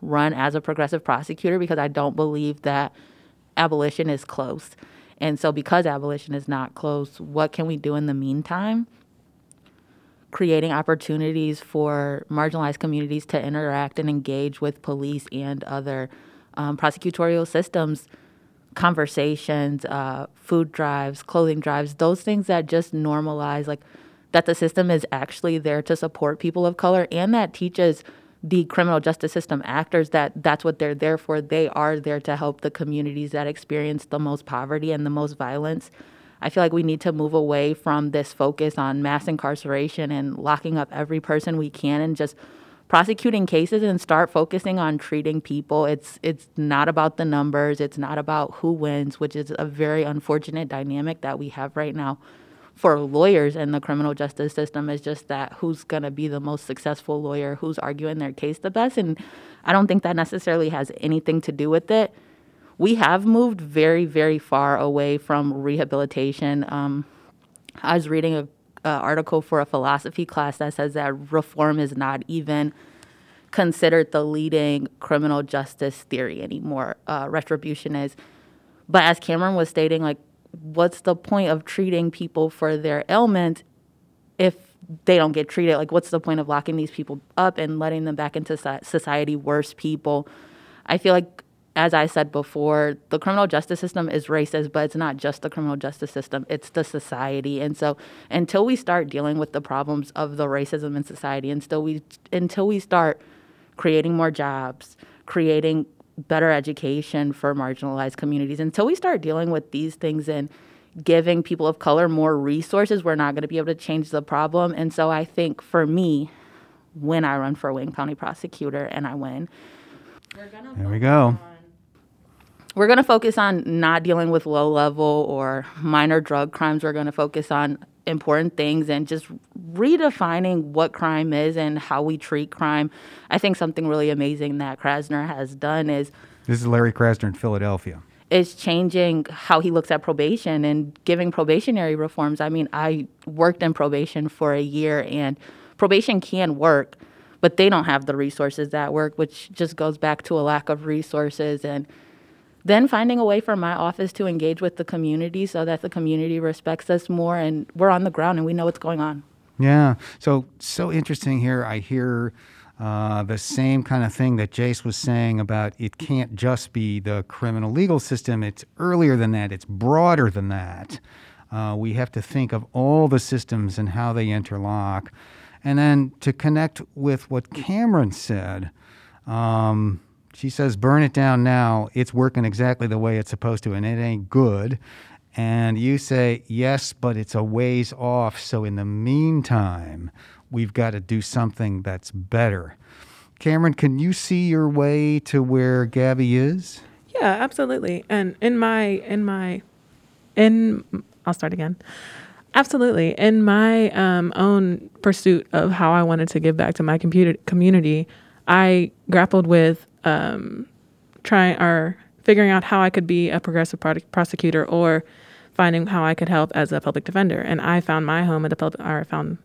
Speaker 5: run as a progressive prosecutor because I don't believe that abolition is close. And so, because abolition is not close, what can we do in the meantime? Creating opportunities for marginalized communities to interact and engage with police and other um, prosecutorial systems, conversations, uh, food drives, clothing drives, those things that just normalize, like that the system is actually there to support people of color and that teaches the criminal justice system actors that that's what they're there for. They are there to help the communities that experience the most poverty and the most violence. I feel like we need to move away from this focus on mass incarceration and locking up every person we can and just prosecuting cases and start focusing on treating people. It's it's not about the numbers, it's not about who wins, which is a very unfortunate dynamic that we have right now for lawyers in the criminal justice system is just that who's going to be the most successful lawyer, who's arguing their case the best. And I don't think that necessarily has anything to do with it. We have moved very, very far away from rehabilitation. Um, I was reading a, a article for a philosophy class that says that reform is not even considered the leading criminal justice theory anymore. Uh, retribution is. But as Cameron was stating, like what's the point of treating people for their ailment if they don't get treated? Like, what's the point of locking these people up and letting them back into society worse people? I feel like, as I said before, the criminal justice system is racist, but it's not just the criminal justice system, it's the society. And so, until we start dealing with the problems of the racism in society, until we, until we start creating more jobs, creating better education for marginalized communities. Until we start dealing with these things and giving people of color more resources, we're not going to be able to change the problem. And so I think for me, when I run for Wayne County prosecutor and I win,
Speaker 1: There we go.
Speaker 5: we're going to focus on not dealing with low level or minor drug crimes. We're going to focus on important things and just redefining what crime is and how we treat crime. I think something really amazing that Krasner has done is
Speaker 1: This is Larry Krasner in Philadelphia.
Speaker 5: is changing how he looks at probation and giving probationary reforms. I mean, I worked in probation for a year and probation can work, but they don't have the resources that work, which just goes back to a lack of resources and then finding a way for my office to engage with the community so that the community respects us more and we're on the ground and we know what's going on.
Speaker 1: Yeah. So so interesting here. I hear uh, the same kind of thing that Jace was saying about it can't just be the criminal legal system. It's earlier than that. It's broader than that. Uh, we have to think of all the systems and how they interlock. And then to connect with what Cameron said, um, she says, burn it down now. It's working exactly the way it's supposed to, and it ain't good. And you say, yes, but it's a ways off. So in the meantime, we've got to do something that's better. Cameron, can you see your way to where Gabby is?
Speaker 6: Yeah, absolutely. And in my in my in I'll start again. Absolutely. In my um, own pursuit of how I wanted to give back to my computer community, I grappled with um, trying or figuring out how I could be a progressive prosecutor or finding how I could help as a public defender. And I found my home at the public, or I found,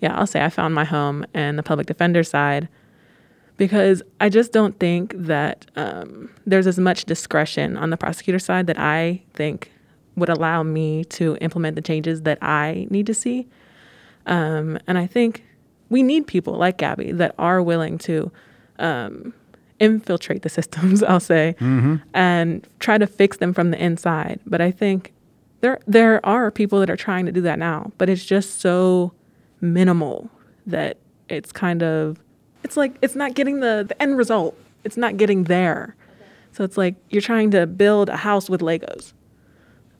Speaker 6: yeah, I'll say I found my home in the public defender side because I just don't think that um, there's as much discretion on the prosecutor side that I think would allow me to implement the changes that I need to see. Um, and I think we need people like Gabby that are willing to um, infiltrate the systems, I'll say, mm-hmm. and try to fix them from the inside. But I think there there are people that are trying to do that now, but it's just so minimal that it's kind of it's like it's not getting the, the end result. It's not getting there. So it's like you're trying to build a house with Legos.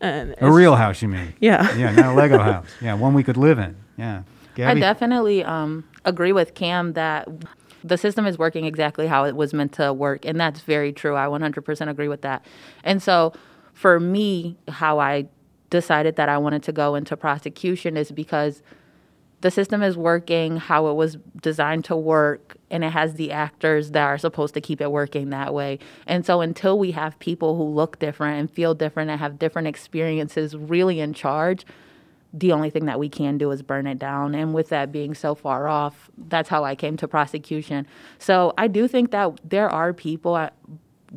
Speaker 1: And a real house, you mean?
Speaker 6: Yeah.
Speaker 1: yeah, not a Lego house. Yeah, one we could live in. Yeah.
Speaker 5: Gabby? I definitely um, agree with Cam that the system is working exactly how it was meant to work. And that's very true. I 100% agree with that. And so for me, how I decided that I wanted to go into prosecution is because the system is working how it was designed to work and it has the actors that are supposed to keep it working that way. And so until we have people who look different and feel different and have different experiences really in charge, the only thing that we can do is burn it down. And with that being so far off, that's how I came to prosecution. So I do think that there are people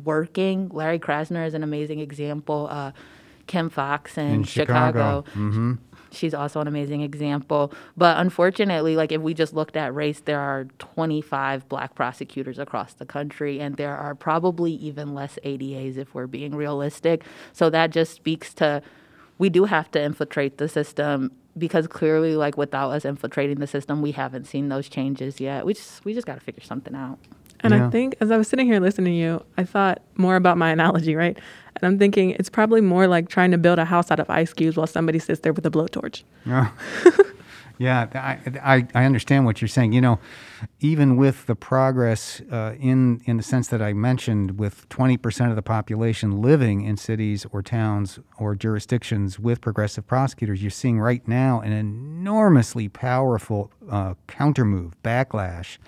Speaker 5: working. Larry Krasner is an amazing example. Uh, Kim Foxx in,
Speaker 1: in Chicago.
Speaker 5: Chicago. Mm-hmm. She's also an amazing example. But unfortunately, like if we just looked at race, there are 25 black prosecutors across the country, and there are probably even less ADAs if we're being realistic. So that just speaks to we do have to infiltrate the system because clearly like without us infiltrating the system we haven't seen those changes yet. We just we just got to figure something out.
Speaker 6: And yeah. i think as i was sitting here listening to you i thought more about my analogy right? And i'm thinking it's probably more like trying to build a house out of ice cubes while somebody sits there with a blowtorch.
Speaker 1: Yeah Yeah, I, I, I, understand what you're saying. You know, even with the progress uh, in in the sense that I mentioned, with 20% of the population living in cities or towns or jurisdictions with progressive prosecutors, you're seeing right now an enormously powerful uh, countermove, backlash,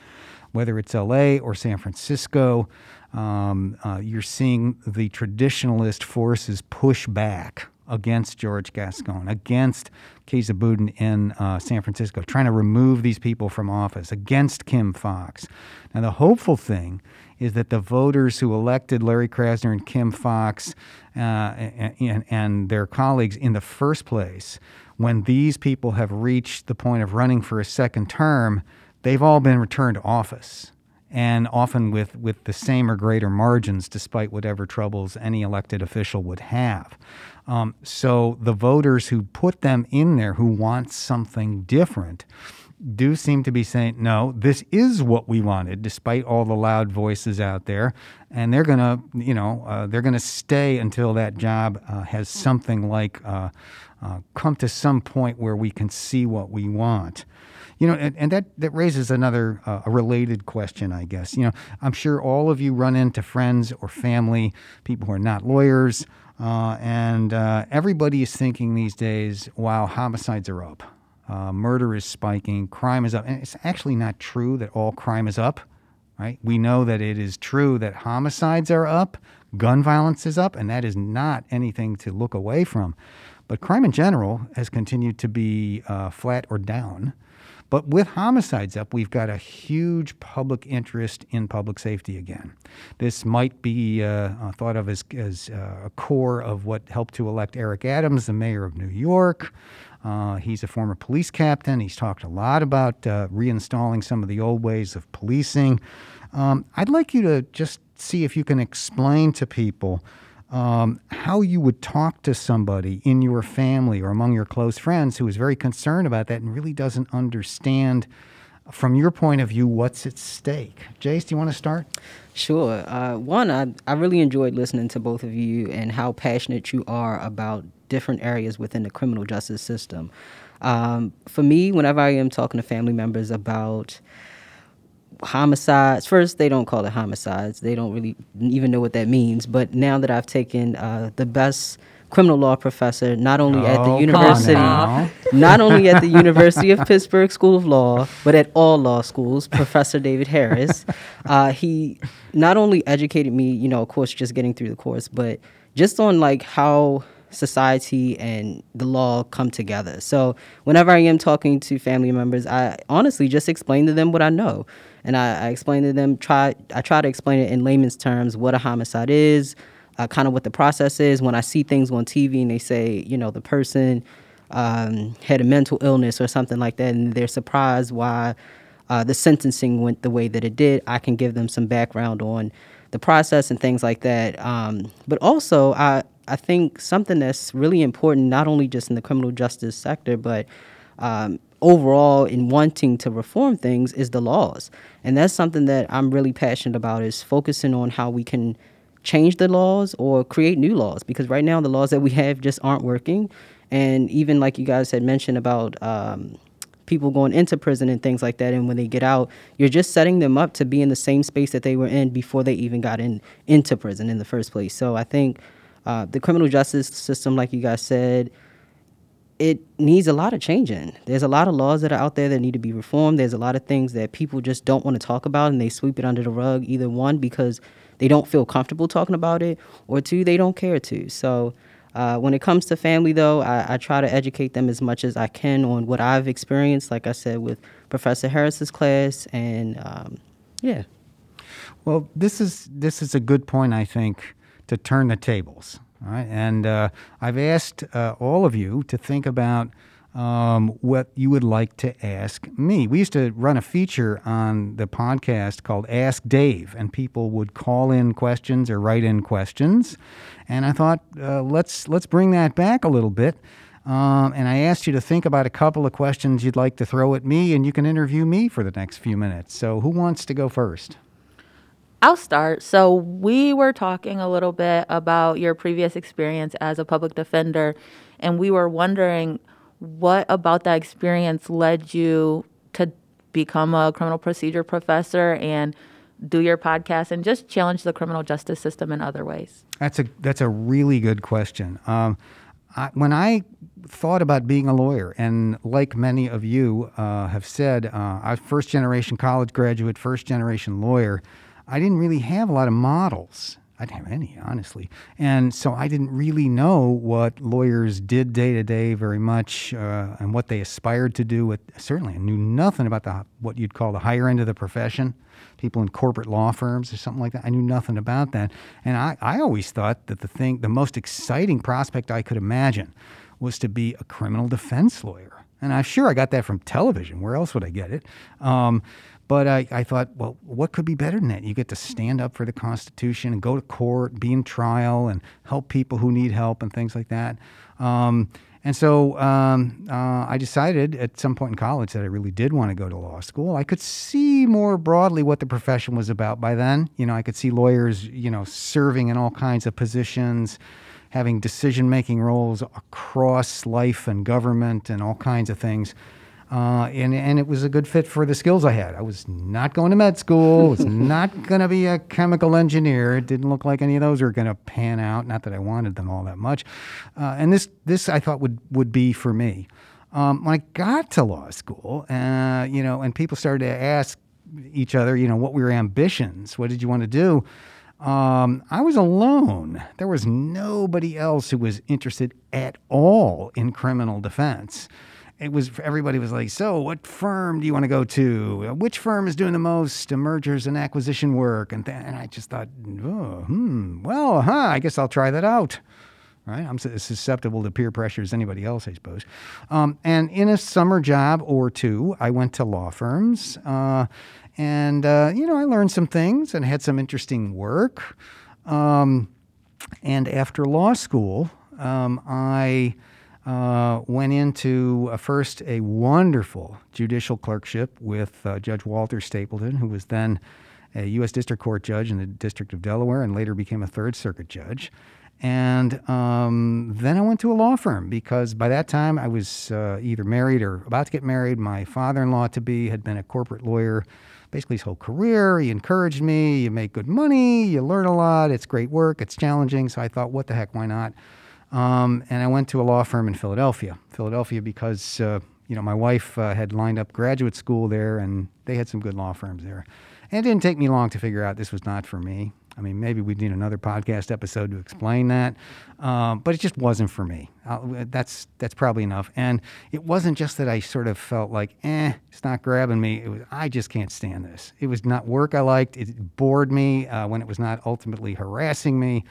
Speaker 1: whether it's LA or San Francisco. Um, uh, you're seeing the traditionalist forces push back against George Gascon, against Chesa Boudin in uh, San Francisco, trying to remove these people from office, against Kim Foxx. Now, the hopeful thing is that the voters who elected Larry Krasner and Kim Foxx uh, and, and their colleagues in the first place, when these people have reached the point of running for a second term, they've all been returned to office and often with, with the same or greater margins, despite whatever troubles any elected official would have. Um, so the voters who put them in there, who want something different, do seem to be saying, no, this is what we wanted, despite all the loud voices out there. And they're going to, you know, uh, they're going to stay until that job uh, has something like uh, uh, come to some point where we can see what we want. You know, and, and that, that raises another uh, a related question, I guess. You know, I'm sure all of you run into friends or family, people who are not lawyers, uh, and uh, everybody is thinking these days, wow, homicides are up. Uh, murder is spiking, crime is up. And it's actually not true that all crime is up, right? We know that it is true that homicides are up, gun violence is up, and that is not anything to look away from. But crime in general has continued to be uh, flat or down. But with homicides up, we've got a huge public interest in public safety again. This might be uh, uh, thought of as, as uh, a core of what helped to elect Eric Adams, the mayor of New York. Uh, he's a former police captain. He's talked a lot about uh, reinstalling some of the old ways of policing. Um, I'd like you to just see if you can explain to people um, how you would talk to somebody in your family or among your close friends who is very concerned about that and really doesn't understand, from your point of view, what's at stake. Jace, do you want to start?
Speaker 4: Sure. Uh, one, I, I really enjoyed listening to both of you and how passionate you are about different areas within the criminal justice system. Um, for me, whenever I am talking to family members about homicides, first, they don't call it homicides. They don't really even know what that means. But now that I've taken uh, the best criminal law professor, not only
Speaker 1: Oh,
Speaker 4: at the
Speaker 1: on
Speaker 4: university, not only at the University of Pittsburgh School of Law, but at all law schools, Professor David Harris. Uh, he not only educated me, you know, of course, just getting through the course, but just on like how society and the law come together. So whenever I am talking to family members, I honestly just explain to them what I know. And I, I explain to them, try I try to explain it in layman's terms what a homicide is, uh, kind of what the process is. When I see things on TV and they say, you know, the person um, had a mental illness or something like that, and they're surprised why uh, the sentencing went the way that it did, I can give them some background on the process and things like that. Um, but also, I I think something that's really important, not only just in the criminal justice sector, but um, overall in wanting to reform things, is the laws, and that's something that I'm really passionate about. Is focusing on how we can change the laws or create new laws. Because right now the laws that we have just aren't working. And even like you guys had mentioned about um, people going into prison and things like that and when they get out you're just setting them up to be in the same space that they were in before they even got in into prison in the first place. So i think uh, the criminal justice system like you guys said it needs a lot of changing. There's a lot of laws that are out there that need to be reformed. There's a lot of things that people just don't want to talk about and they sweep it under the rug, either one, because they don't feel comfortable talking about it, or two, they don't care to. So uh, when it comes to family, though, I, I try to educate them as much as I can on what I've experienced, like I said, with Professor Harris's class. And um, yeah.
Speaker 1: Well, this is this is a good point, I think, to turn the tables. All right, and uh, I've asked uh, all of you to think about um, what you would like to ask me. We used to run a feature on the podcast called Ask Dave, and people would call in questions or write in questions. And I thought uh, let's let's bring that back a little bit. Um, and I asked you to think about a couple of questions you'd like to throw at me, and you can interview me for the next few minutes. So, who wants to go first?
Speaker 5: I'll start. So, we were talking a little bit about your previous experience as a public defender, and we were wondering what about that experience led you to become a criminal procedure professor and do your podcast and just challenge the criminal justice system in other ways.
Speaker 1: That's a that's a really good question. Um, I, when I thought about being a lawyer, and like many of you uh, have said, uh, I'm first generation college graduate, first generation lawyer. I didn't really have a lot of models. I didn't have any, honestly, and so I didn't really know what lawyers did day to day very much, uh, and what they aspired to do. With certainly, I knew nothing about the what you'd call the higher end of the profession people in corporate law firms or something like that. I knew nothing about that. And I, I always thought that the thing, the most exciting prospect I could imagine was to be a criminal defense lawyer. And I'm sure I got that from television. Where else would I get it? Um, but I, I thought, well, what could be better than that? You get to stand up for the Constitution and go to court, be in trial, and help people who need help and things like that. Um, and so um, uh, I decided at some point in college that I really did want to go to law school. I could see more broadly what the profession was about by then. You know, I could see lawyers, you know, serving in all kinds of positions, having decision making roles across life and government and all kinds of things. Uh, and, and it was a good fit for the skills I had. I was not going to med school, was not going to be a chemical engineer. It didn't look like any of those were going to pan out. Not that I wanted them all that much. Uh, and this, this I thought would, would be for me. Um, when I got to law school, uh, you know, and people started to ask each other, you know, what were your ambitions? What did you want to do? Um, I was alone. There was nobody else who was interested at all in criminal defense. It was everybody was like, so what firm do you want to go to? Which firm is doing the most mergers and acquisition work? And, th- and I just thought, oh, hmm, well, huh, I guess I'll try that out. Right, I'm susceptible to peer pressure as anybody else, I suppose. Um, and in a summer job or two, I went to law firms, uh, and uh, you know, I learned some things and had some interesting work. Um, and after law school, um, I uh, went into uh, first a wonderful judicial clerkship with uh, Judge Walter Stapleton, who was then a U.S. District Court judge in the District of Delaware and later became a Third Circuit judge. And um, then I went to a law firm because by that time I was uh, either married or about to get married. My father in law to be had been a corporate lawyer basically his whole career. He encouraged me. You make good money, you learn a lot, it's great work, it's challenging. So I thought, what the heck, why not? Um, and I went to a law firm in Philadelphia. Philadelphia because, uh, you know, my wife uh, had lined up graduate school there and they had some good law firms there. And it didn't take me long to figure out this was not for me. I mean, maybe we'd need another podcast episode to explain that, um, but it just wasn't for me. Uh, that's that's probably enough. And it wasn't just that I sort of felt like, eh, it's not grabbing me. It was I just can't stand this. It was not work I liked. It bored me uh, when it was not ultimately harassing me,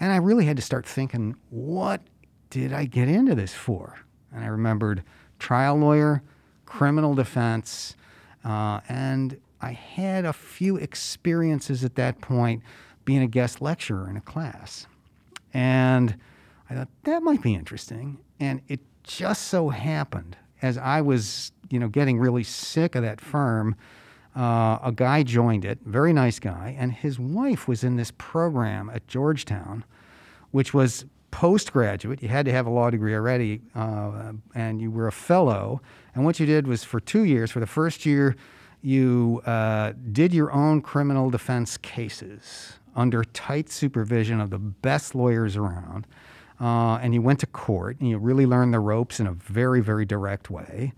Speaker 1: and I really had to start thinking, what did I get into this for? And I remembered trial lawyer, criminal defense, uh, and I had a few experiences at that point being a guest lecturer in a class. And I thought that might be interesting. And it just so happened, as I was, you know, getting really sick of that firm, uh, a guy joined it, very nice guy, and his wife was in this program at Georgetown, which was postgraduate. You had to have a law degree already, uh, and you were a fellow. And what you did was for two years, for the first year, you uh, did your own criminal defense cases under tight supervision of the best lawyers around. Uh, and you went to court and you really learned the ropes in a very, very direct way.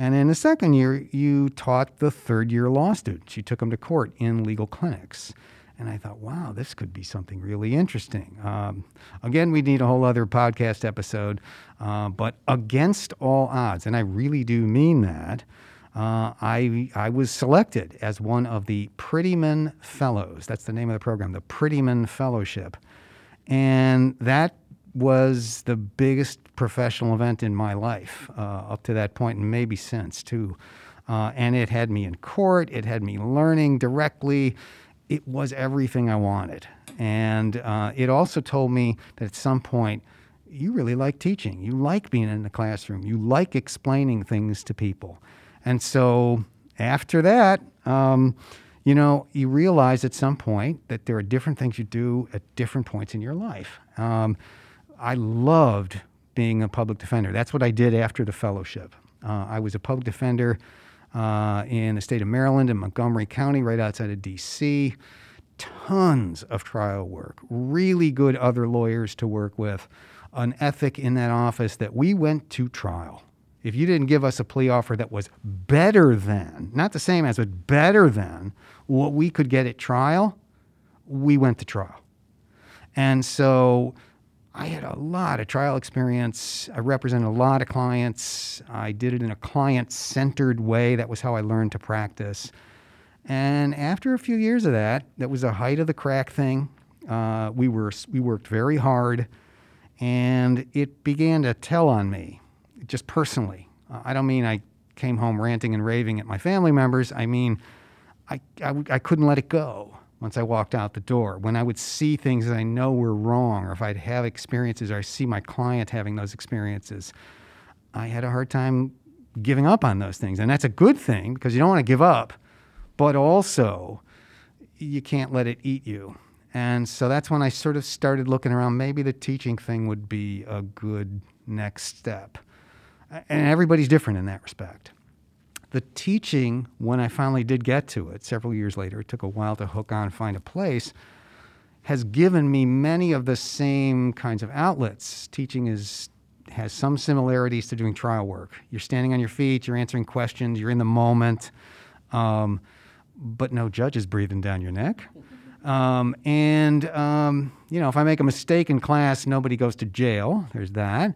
Speaker 1: And in the second year, you taught the third year law students. You took them to court in legal clinics. And I thought, wow, this could be something really interesting. Um, again, we need a whole other podcast episode. Uh, but against all odds, and I really do mean that, uh, I, I was selected as one of the Prettyman Fellows. That's the name of the program, the Prettyman Fellowship. And that was the biggest professional event in my life uh, up to that point, and maybe since too. Uh, and it had me in court, it had me learning directly. It was everything I wanted. And uh, it also told me that at some point, you really like teaching. You like being in the classroom. You like explaining things to people. And so after that, um, you know, you realize at some point that there are different things you do at different points in your life. Um, I loved being a public defender. That's what I did after the fellowship. Uh, I was a public defender uh, in the state of Maryland in Montgomery County, right outside of D.C. Tons of trial work, really good other lawyers to work with, an ethic in that office that we went to trial if you didn't give us a plea offer that was better than, not the same as, but better than what we could get at trial, we went to trial. And so I had a lot of trial experience. I represented a lot of clients. I did it in a client centered way. That was how I learned to practice. And after a few years of that, that was the height of the crack thing. Uh, we, were, we worked very hard, and it began to tell on me just personally. Uh, I don't mean I came home ranting and raving at my family members. I mean, I, I, I, couldn't let it go once I walked out the door. When I would see things that I know were wrong, or if I'd have experiences, or I see my client having those experiences, I had a hard time giving up on those things. And that's a good thing because you don't want to give up, but also you can't let it eat you. And so that's when I sort of started looking around. Maybe the teaching thing would be a good next step and everybody's different in that respect. The teaching, when I finally did get to it several years later, it took a while to hook on and find a place, has given me many of the same kinds of outlets. Teaching is has some similarities to doing trial work. You're standing on your feet, you're answering questions, you're in the moment, um, but no judges breathing down your neck. Um, and, um, you know, if I make a mistake in class, nobody goes to jail. There's that.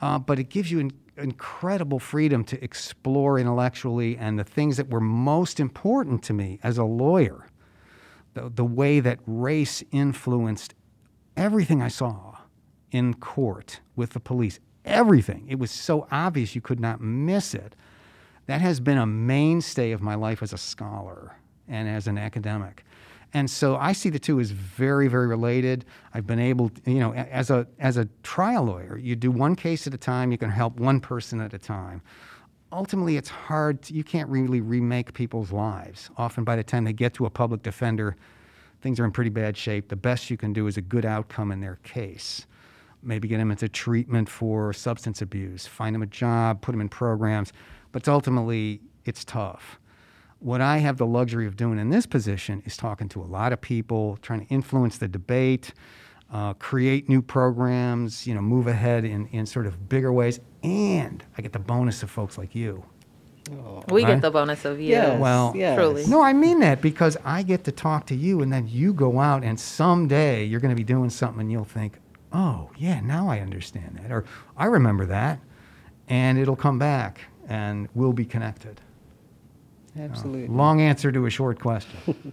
Speaker 1: Uh, but it gives you incredible freedom to explore intellectually and the things that were most important to me as a lawyer. The, the way that race influenced everything I saw in court with the police, everything. It was so obvious you could not miss it. That has been a mainstay of my life as a scholar and as an academic. And so I see the two as very, very related. I've been able, to, you know, as a as a trial lawyer, you do one case at a time. You can help one person at a time. Ultimately, it's hard. To, you can't really remake people's lives. Often, by the time they get to a public defender, things are in pretty bad shape. The best you can do is a good outcome in their case. Maybe get them into treatment for substance abuse, find them a job, put them in programs. But ultimately, it's tough what I have the luxury of doing in this position is talking to a lot of people, trying to influence the debate, uh, create new programs, you know, move ahead in, in sort of bigger ways. And I get the bonus of folks like you.
Speaker 5: we
Speaker 1: Right?
Speaker 5: get the bonus of you.
Speaker 4: Yes,
Speaker 1: Well,
Speaker 4: yes.
Speaker 5: truly.
Speaker 1: No, I mean that because I get to talk to you, and then you go out, and someday you're going to be doing something, and you'll think, oh, yeah, now I understand that. Or I remember that. And it'll come back, and we'll be connected.
Speaker 4: Absolutely.
Speaker 1: Long answer to a short question.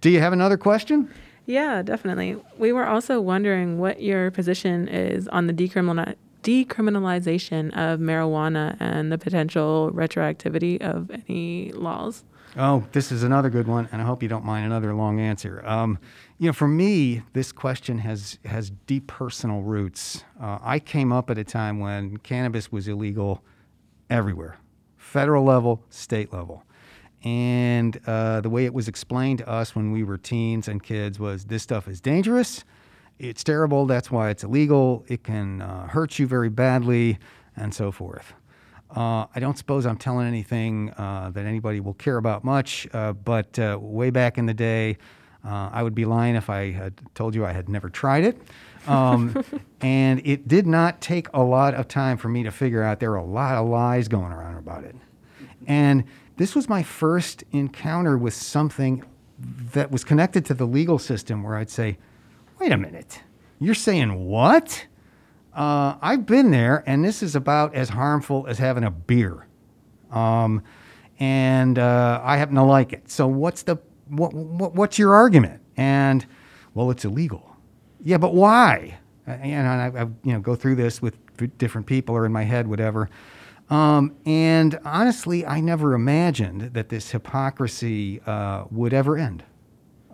Speaker 1: Do you have another question?
Speaker 6: Yeah, definitely. We were also wondering what your position is on the decriminali- decriminalization of marijuana and the potential retroactivity of any laws.
Speaker 1: Oh, this is another good one, and I hope you don't mind another long answer. Um, you know, for me, this question has has deep personal roots. Uh, I came up at a time when cannabis was illegal everywhere, federal level, state level, and uh, the way it was explained to us when we were teens and kids was this stuff is dangerous, it's terrible, that's why it's illegal, it can uh, hurt you very badly, and so forth. Uh, I don't suppose I'm telling anything uh, that anybody will care about much, uh, but uh, way back in the day, uh, I would be lying if I had told you I had never tried it. Um, and it did not take a lot of time for me to figure out there were a lot of lies going around about it. And this was my first encounter with something that was connected to the legal system where I'd say, wait a minute, you're saying what? Uh, I've been there, and this is about as harmful as having a beer. Um, and uh, I happen to like it. So what's the what, what what's your argument? And well, it's illegal. Yeah, but why? Uh, And I, I you know go through this with different people or in my head, whatever. Um, and honestly, I never imagined that this hypocrisy uh, would ever end.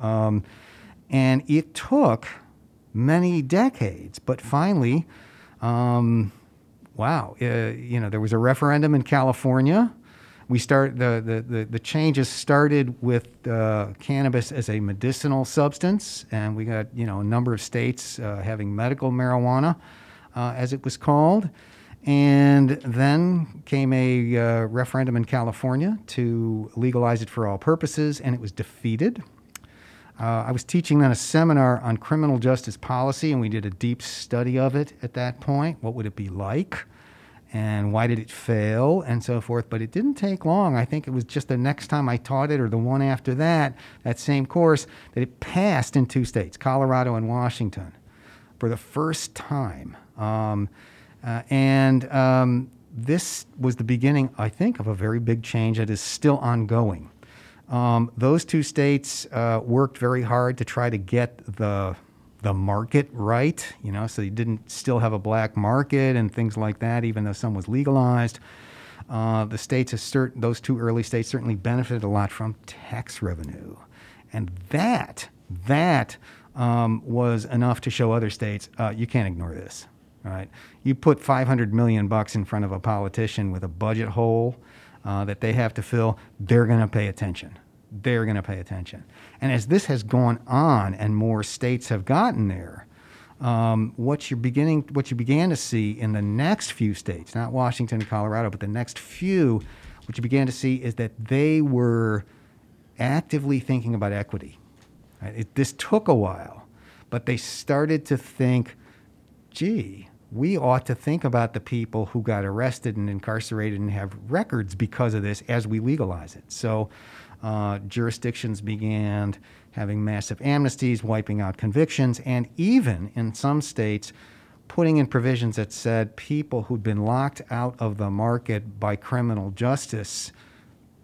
Speaker 1: Um, and it took many decades, but finally, um, wow, uh, you know, there was a referendum in California. We start the, the, the, the changes started with uh, cannabis as a medicinal substance, and we got you know a number of states uh, having medical marijuana, uh, as it was called. And then came a uh, referendum in California to legalize it for all purposes, and it was defeated. Uh, I was teaching then a seminar on criminal justice policy, and we did a deep study of it at that point. What would it be like? And why did it fail? And so forth. But it didn't take long. I think it was just the next time I taught it, or the one after that, that same course, that it passed in two states, Colorado and Washington, for the first time. Um, uh, and um, this was the beginning, I think, of a very big change that is still ongoing. Um, those two states uh, worked very hard to try to get the the market right, you know, so you didn't still have a black market and things like that, even though some was legalized. Uh, the states, have cert- those two early states, certainly benefited a lot from tax revenue, and that that um, was enough to show other states uh, you can't ignore this. Right? You put 500 million bucks in front of a politician with a budget hole uh, that they have to fill, they're going to pay attention. They're going to pay attention. And as this has gone on and more states have gotten there, um, what you're beginning, what you began to see in the next few states, not Washington and Colorado, but the next few, what you began to see is that they were actively thinking about equity. Right? It, this took a while, but they started to think, gee, we ought to think about the people who got arrested and incarcerated and have records because of this as we legalize it. So uh, jurisdictions began having massive amnesties, wiping out convictions, and even in some states, putting in provisions that said people who'd been locked out of the market by criminal justice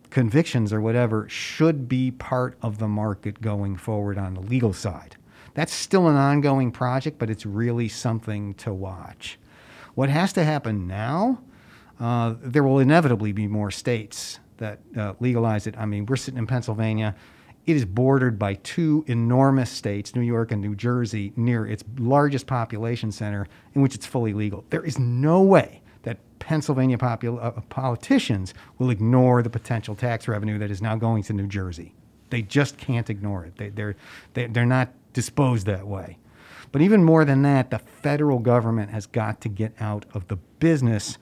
Speaker 1: convictions or whatever should be part of the market going forward on the legal side. That's still an ongoing project, but it's really something to watch. What has to happen now, uh, there will inevitably be more states that uh, legalize it. I mean, we're sitting in Pennsylvania. It is bordered by two enormous states, New York and New Jersey, near its largest population center, in which it's fully legal. There is no way that Pennsylvania popul- uh, politicians will ignore the potential tax revenue that is now going to New Jersey. They just can't ignore it. They, they're, they, they're not disposed that way. But even more than that, the federal government has got to get out of the business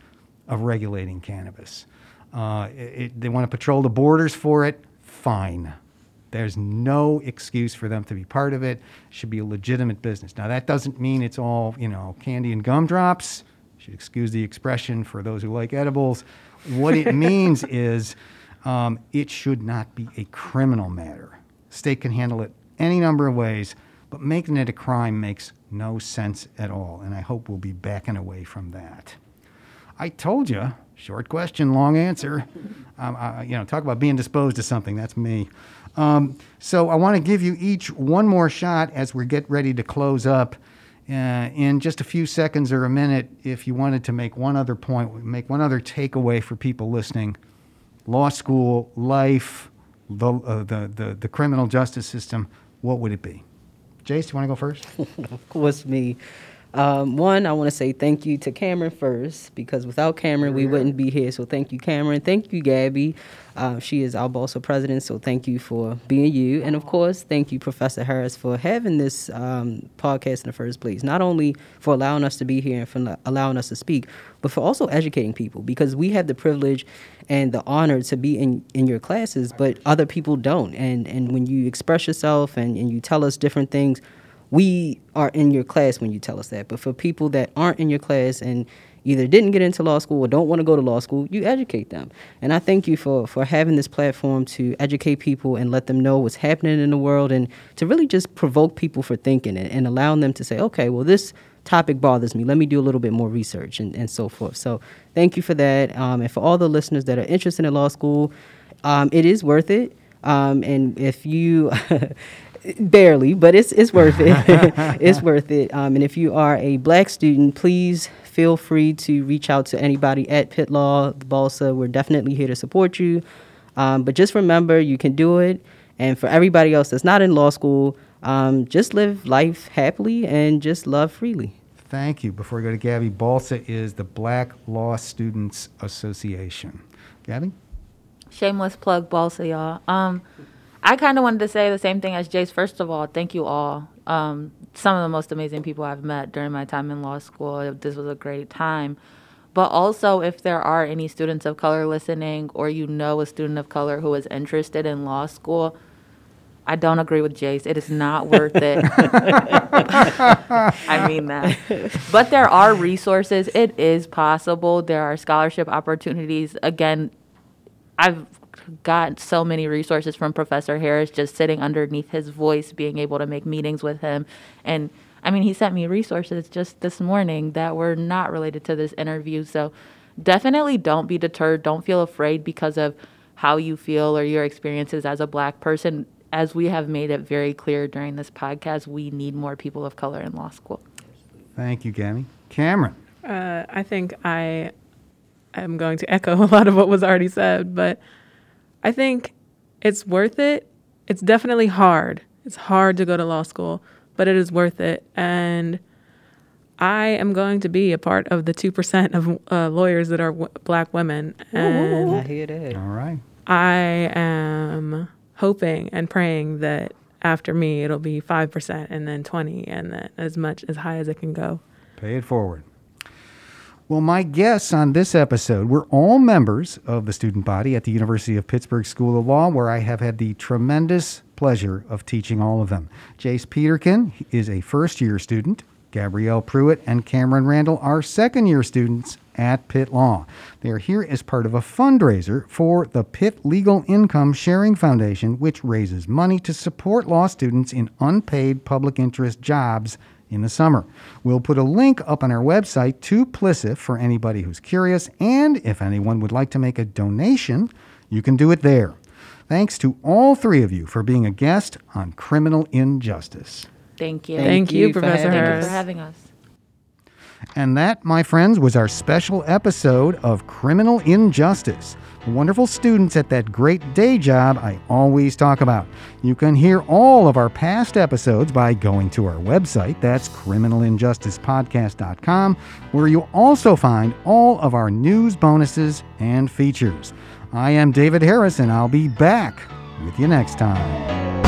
Speaker 1: of regulating cannabis. Uh, it, they want to patrol the borders for it. Fine. There's no excuse for them to be part of it. it. Should be a legitimate business. Now that doesn't mean it's all you know candy and gumdrops. Should excuse the expression for those who like edibles. What it means is um, it should not be a criminal matter. State can handle it any number of ways, but making it a crime makes no sense at all. And I hope we'll be backing away from that. I told you, short question, long answer. Um, I, you know, talk about being disposed to something. That's me. Um, so I want to give you each one more shot as we get ready to close up. Uh, in just a few seconds or a minute, if you wanted to make one other point, make one other takeaway for people listening, law school, life, the, uh, the, the, the criminal justice system, what would it be? Jace, do you want to go first?
Speaker 4: of course, me. Um, one, I want to say thank you to Cameron first because without Cameron, we wouldn't be here. So thank you, Cameron. Thank you, Gabby. Uh, she is our BALSA president, so thank you for being you. And of course, thank you, Professor Harris, for having this um, podcast in the first place. Not only for allowing us to be here and for allowing us to speak, but for also educating people because we have the privilege and the honor to be in, in your classes, but other people don't. And, and when you express yourself and, and you tell us different things, we are in your class when you tell us that. But for people that aren't in your class and either didn't get into law school or don't want to go to law school, you educate them. And I thank you for, for having this platform to educate people and let them know what's happening in the world and to really just provoke people for thinking and, and allowing them to say, okay, well, this topic bothers me. Let me do a little bit more research and, and so forth. So thank you for that. Um, and for all the listeners that are interested in law school, um, it is worth it. Um, and if you barely, but it's it's worth it. it's worth it. Um, and if you are a black student, please feel free to reach out to anybody at Pitt Law, the Balsa. We're definitely here to support you. Um, but just remember, you can do it. And for everybody else that's not in law school, um, just live life happily and just love freely.
Speaker 1: Thank you. Before we go to Gabby, BALSA is the Black Law Students Association. Gabby?
Speaker 5: Shameless plug, BALSA, y'all. Um, I kind of wanted to say the same thing as Jace. First of all, thank you all. Um, some of the most amazing people I've met during my time in law school. This was a great time. But also, if there are any students of color listening, or you know a student of color who is interested in law school, I don't agree with Jace. It is not worth it. I mean that. But there are resources. It is possible. There are scholarship opportunities. Again, I've got so many resources from Professor Harris just sitting underneath his voice, being able to make meetings with him. And I mean, he sent me resources just this morning that were not related to this interview. So definitely don't be deterred. Don't feel afraid because of how you feel or your experiences as a black person. As we have made it very clear during this podcast, we need more people of color in law school.
Speaker 1: Thank you, Gabby. Cameron.
Speaker 6: Uh, I think I am going to echo a lot of what was already said, but I think it's worth it. It's definitely hard. It's hard to go to law school, but it is worth it. And I am going to be a part of the 2% of uh, lawyers that are w- black women. And
Speaker 4: I hear that.
Speaker 1: All right.
Speaker 6: I am hoping and praying that after me it'll be 5% and then 20 and then as much as high as it can go.
Speaker 1: Pay it forward. Well, my guests on this episode were all members of the student body at the University of Pittsburgh School of Law, where I have had the tremendous pleasure of teaching all of them. Jace Peterkin is a first year student. Gabrielle Pruitt and Cameron Randall are second year students at Pitt Law. They are here as part of a fundraiser for the Pitt Legal Income Sharing Foundation, which raises money to support law students in unpaid public interest jobs in the summer. We'll put a link up on our website to PLISIF for anybody who's curious, and if anyone would like to make a donation, you can do it there. Thanks to all three of you for being a guest on Criminal Injustice.
Speaker 5: Thank you.
Speaker 4: Thank
Speaker 6: Thank you,
Speaker 4: you
Speaker 6: Professor
Speaker 4: having
Speaker 5: Thank you
Speaker 6: Harris.
Speaker 5: for having us.
Speaker 1: And that, my friends, was our special episode of Criminal Injustice. Wonderful students at that great day job I always talk about. You can hear all of our past episodes by going to our website. That's criminalinjusticepodcast.com, where you'll also find all of our news bonuses and features. I am David Harris, and I'll be back with you next time.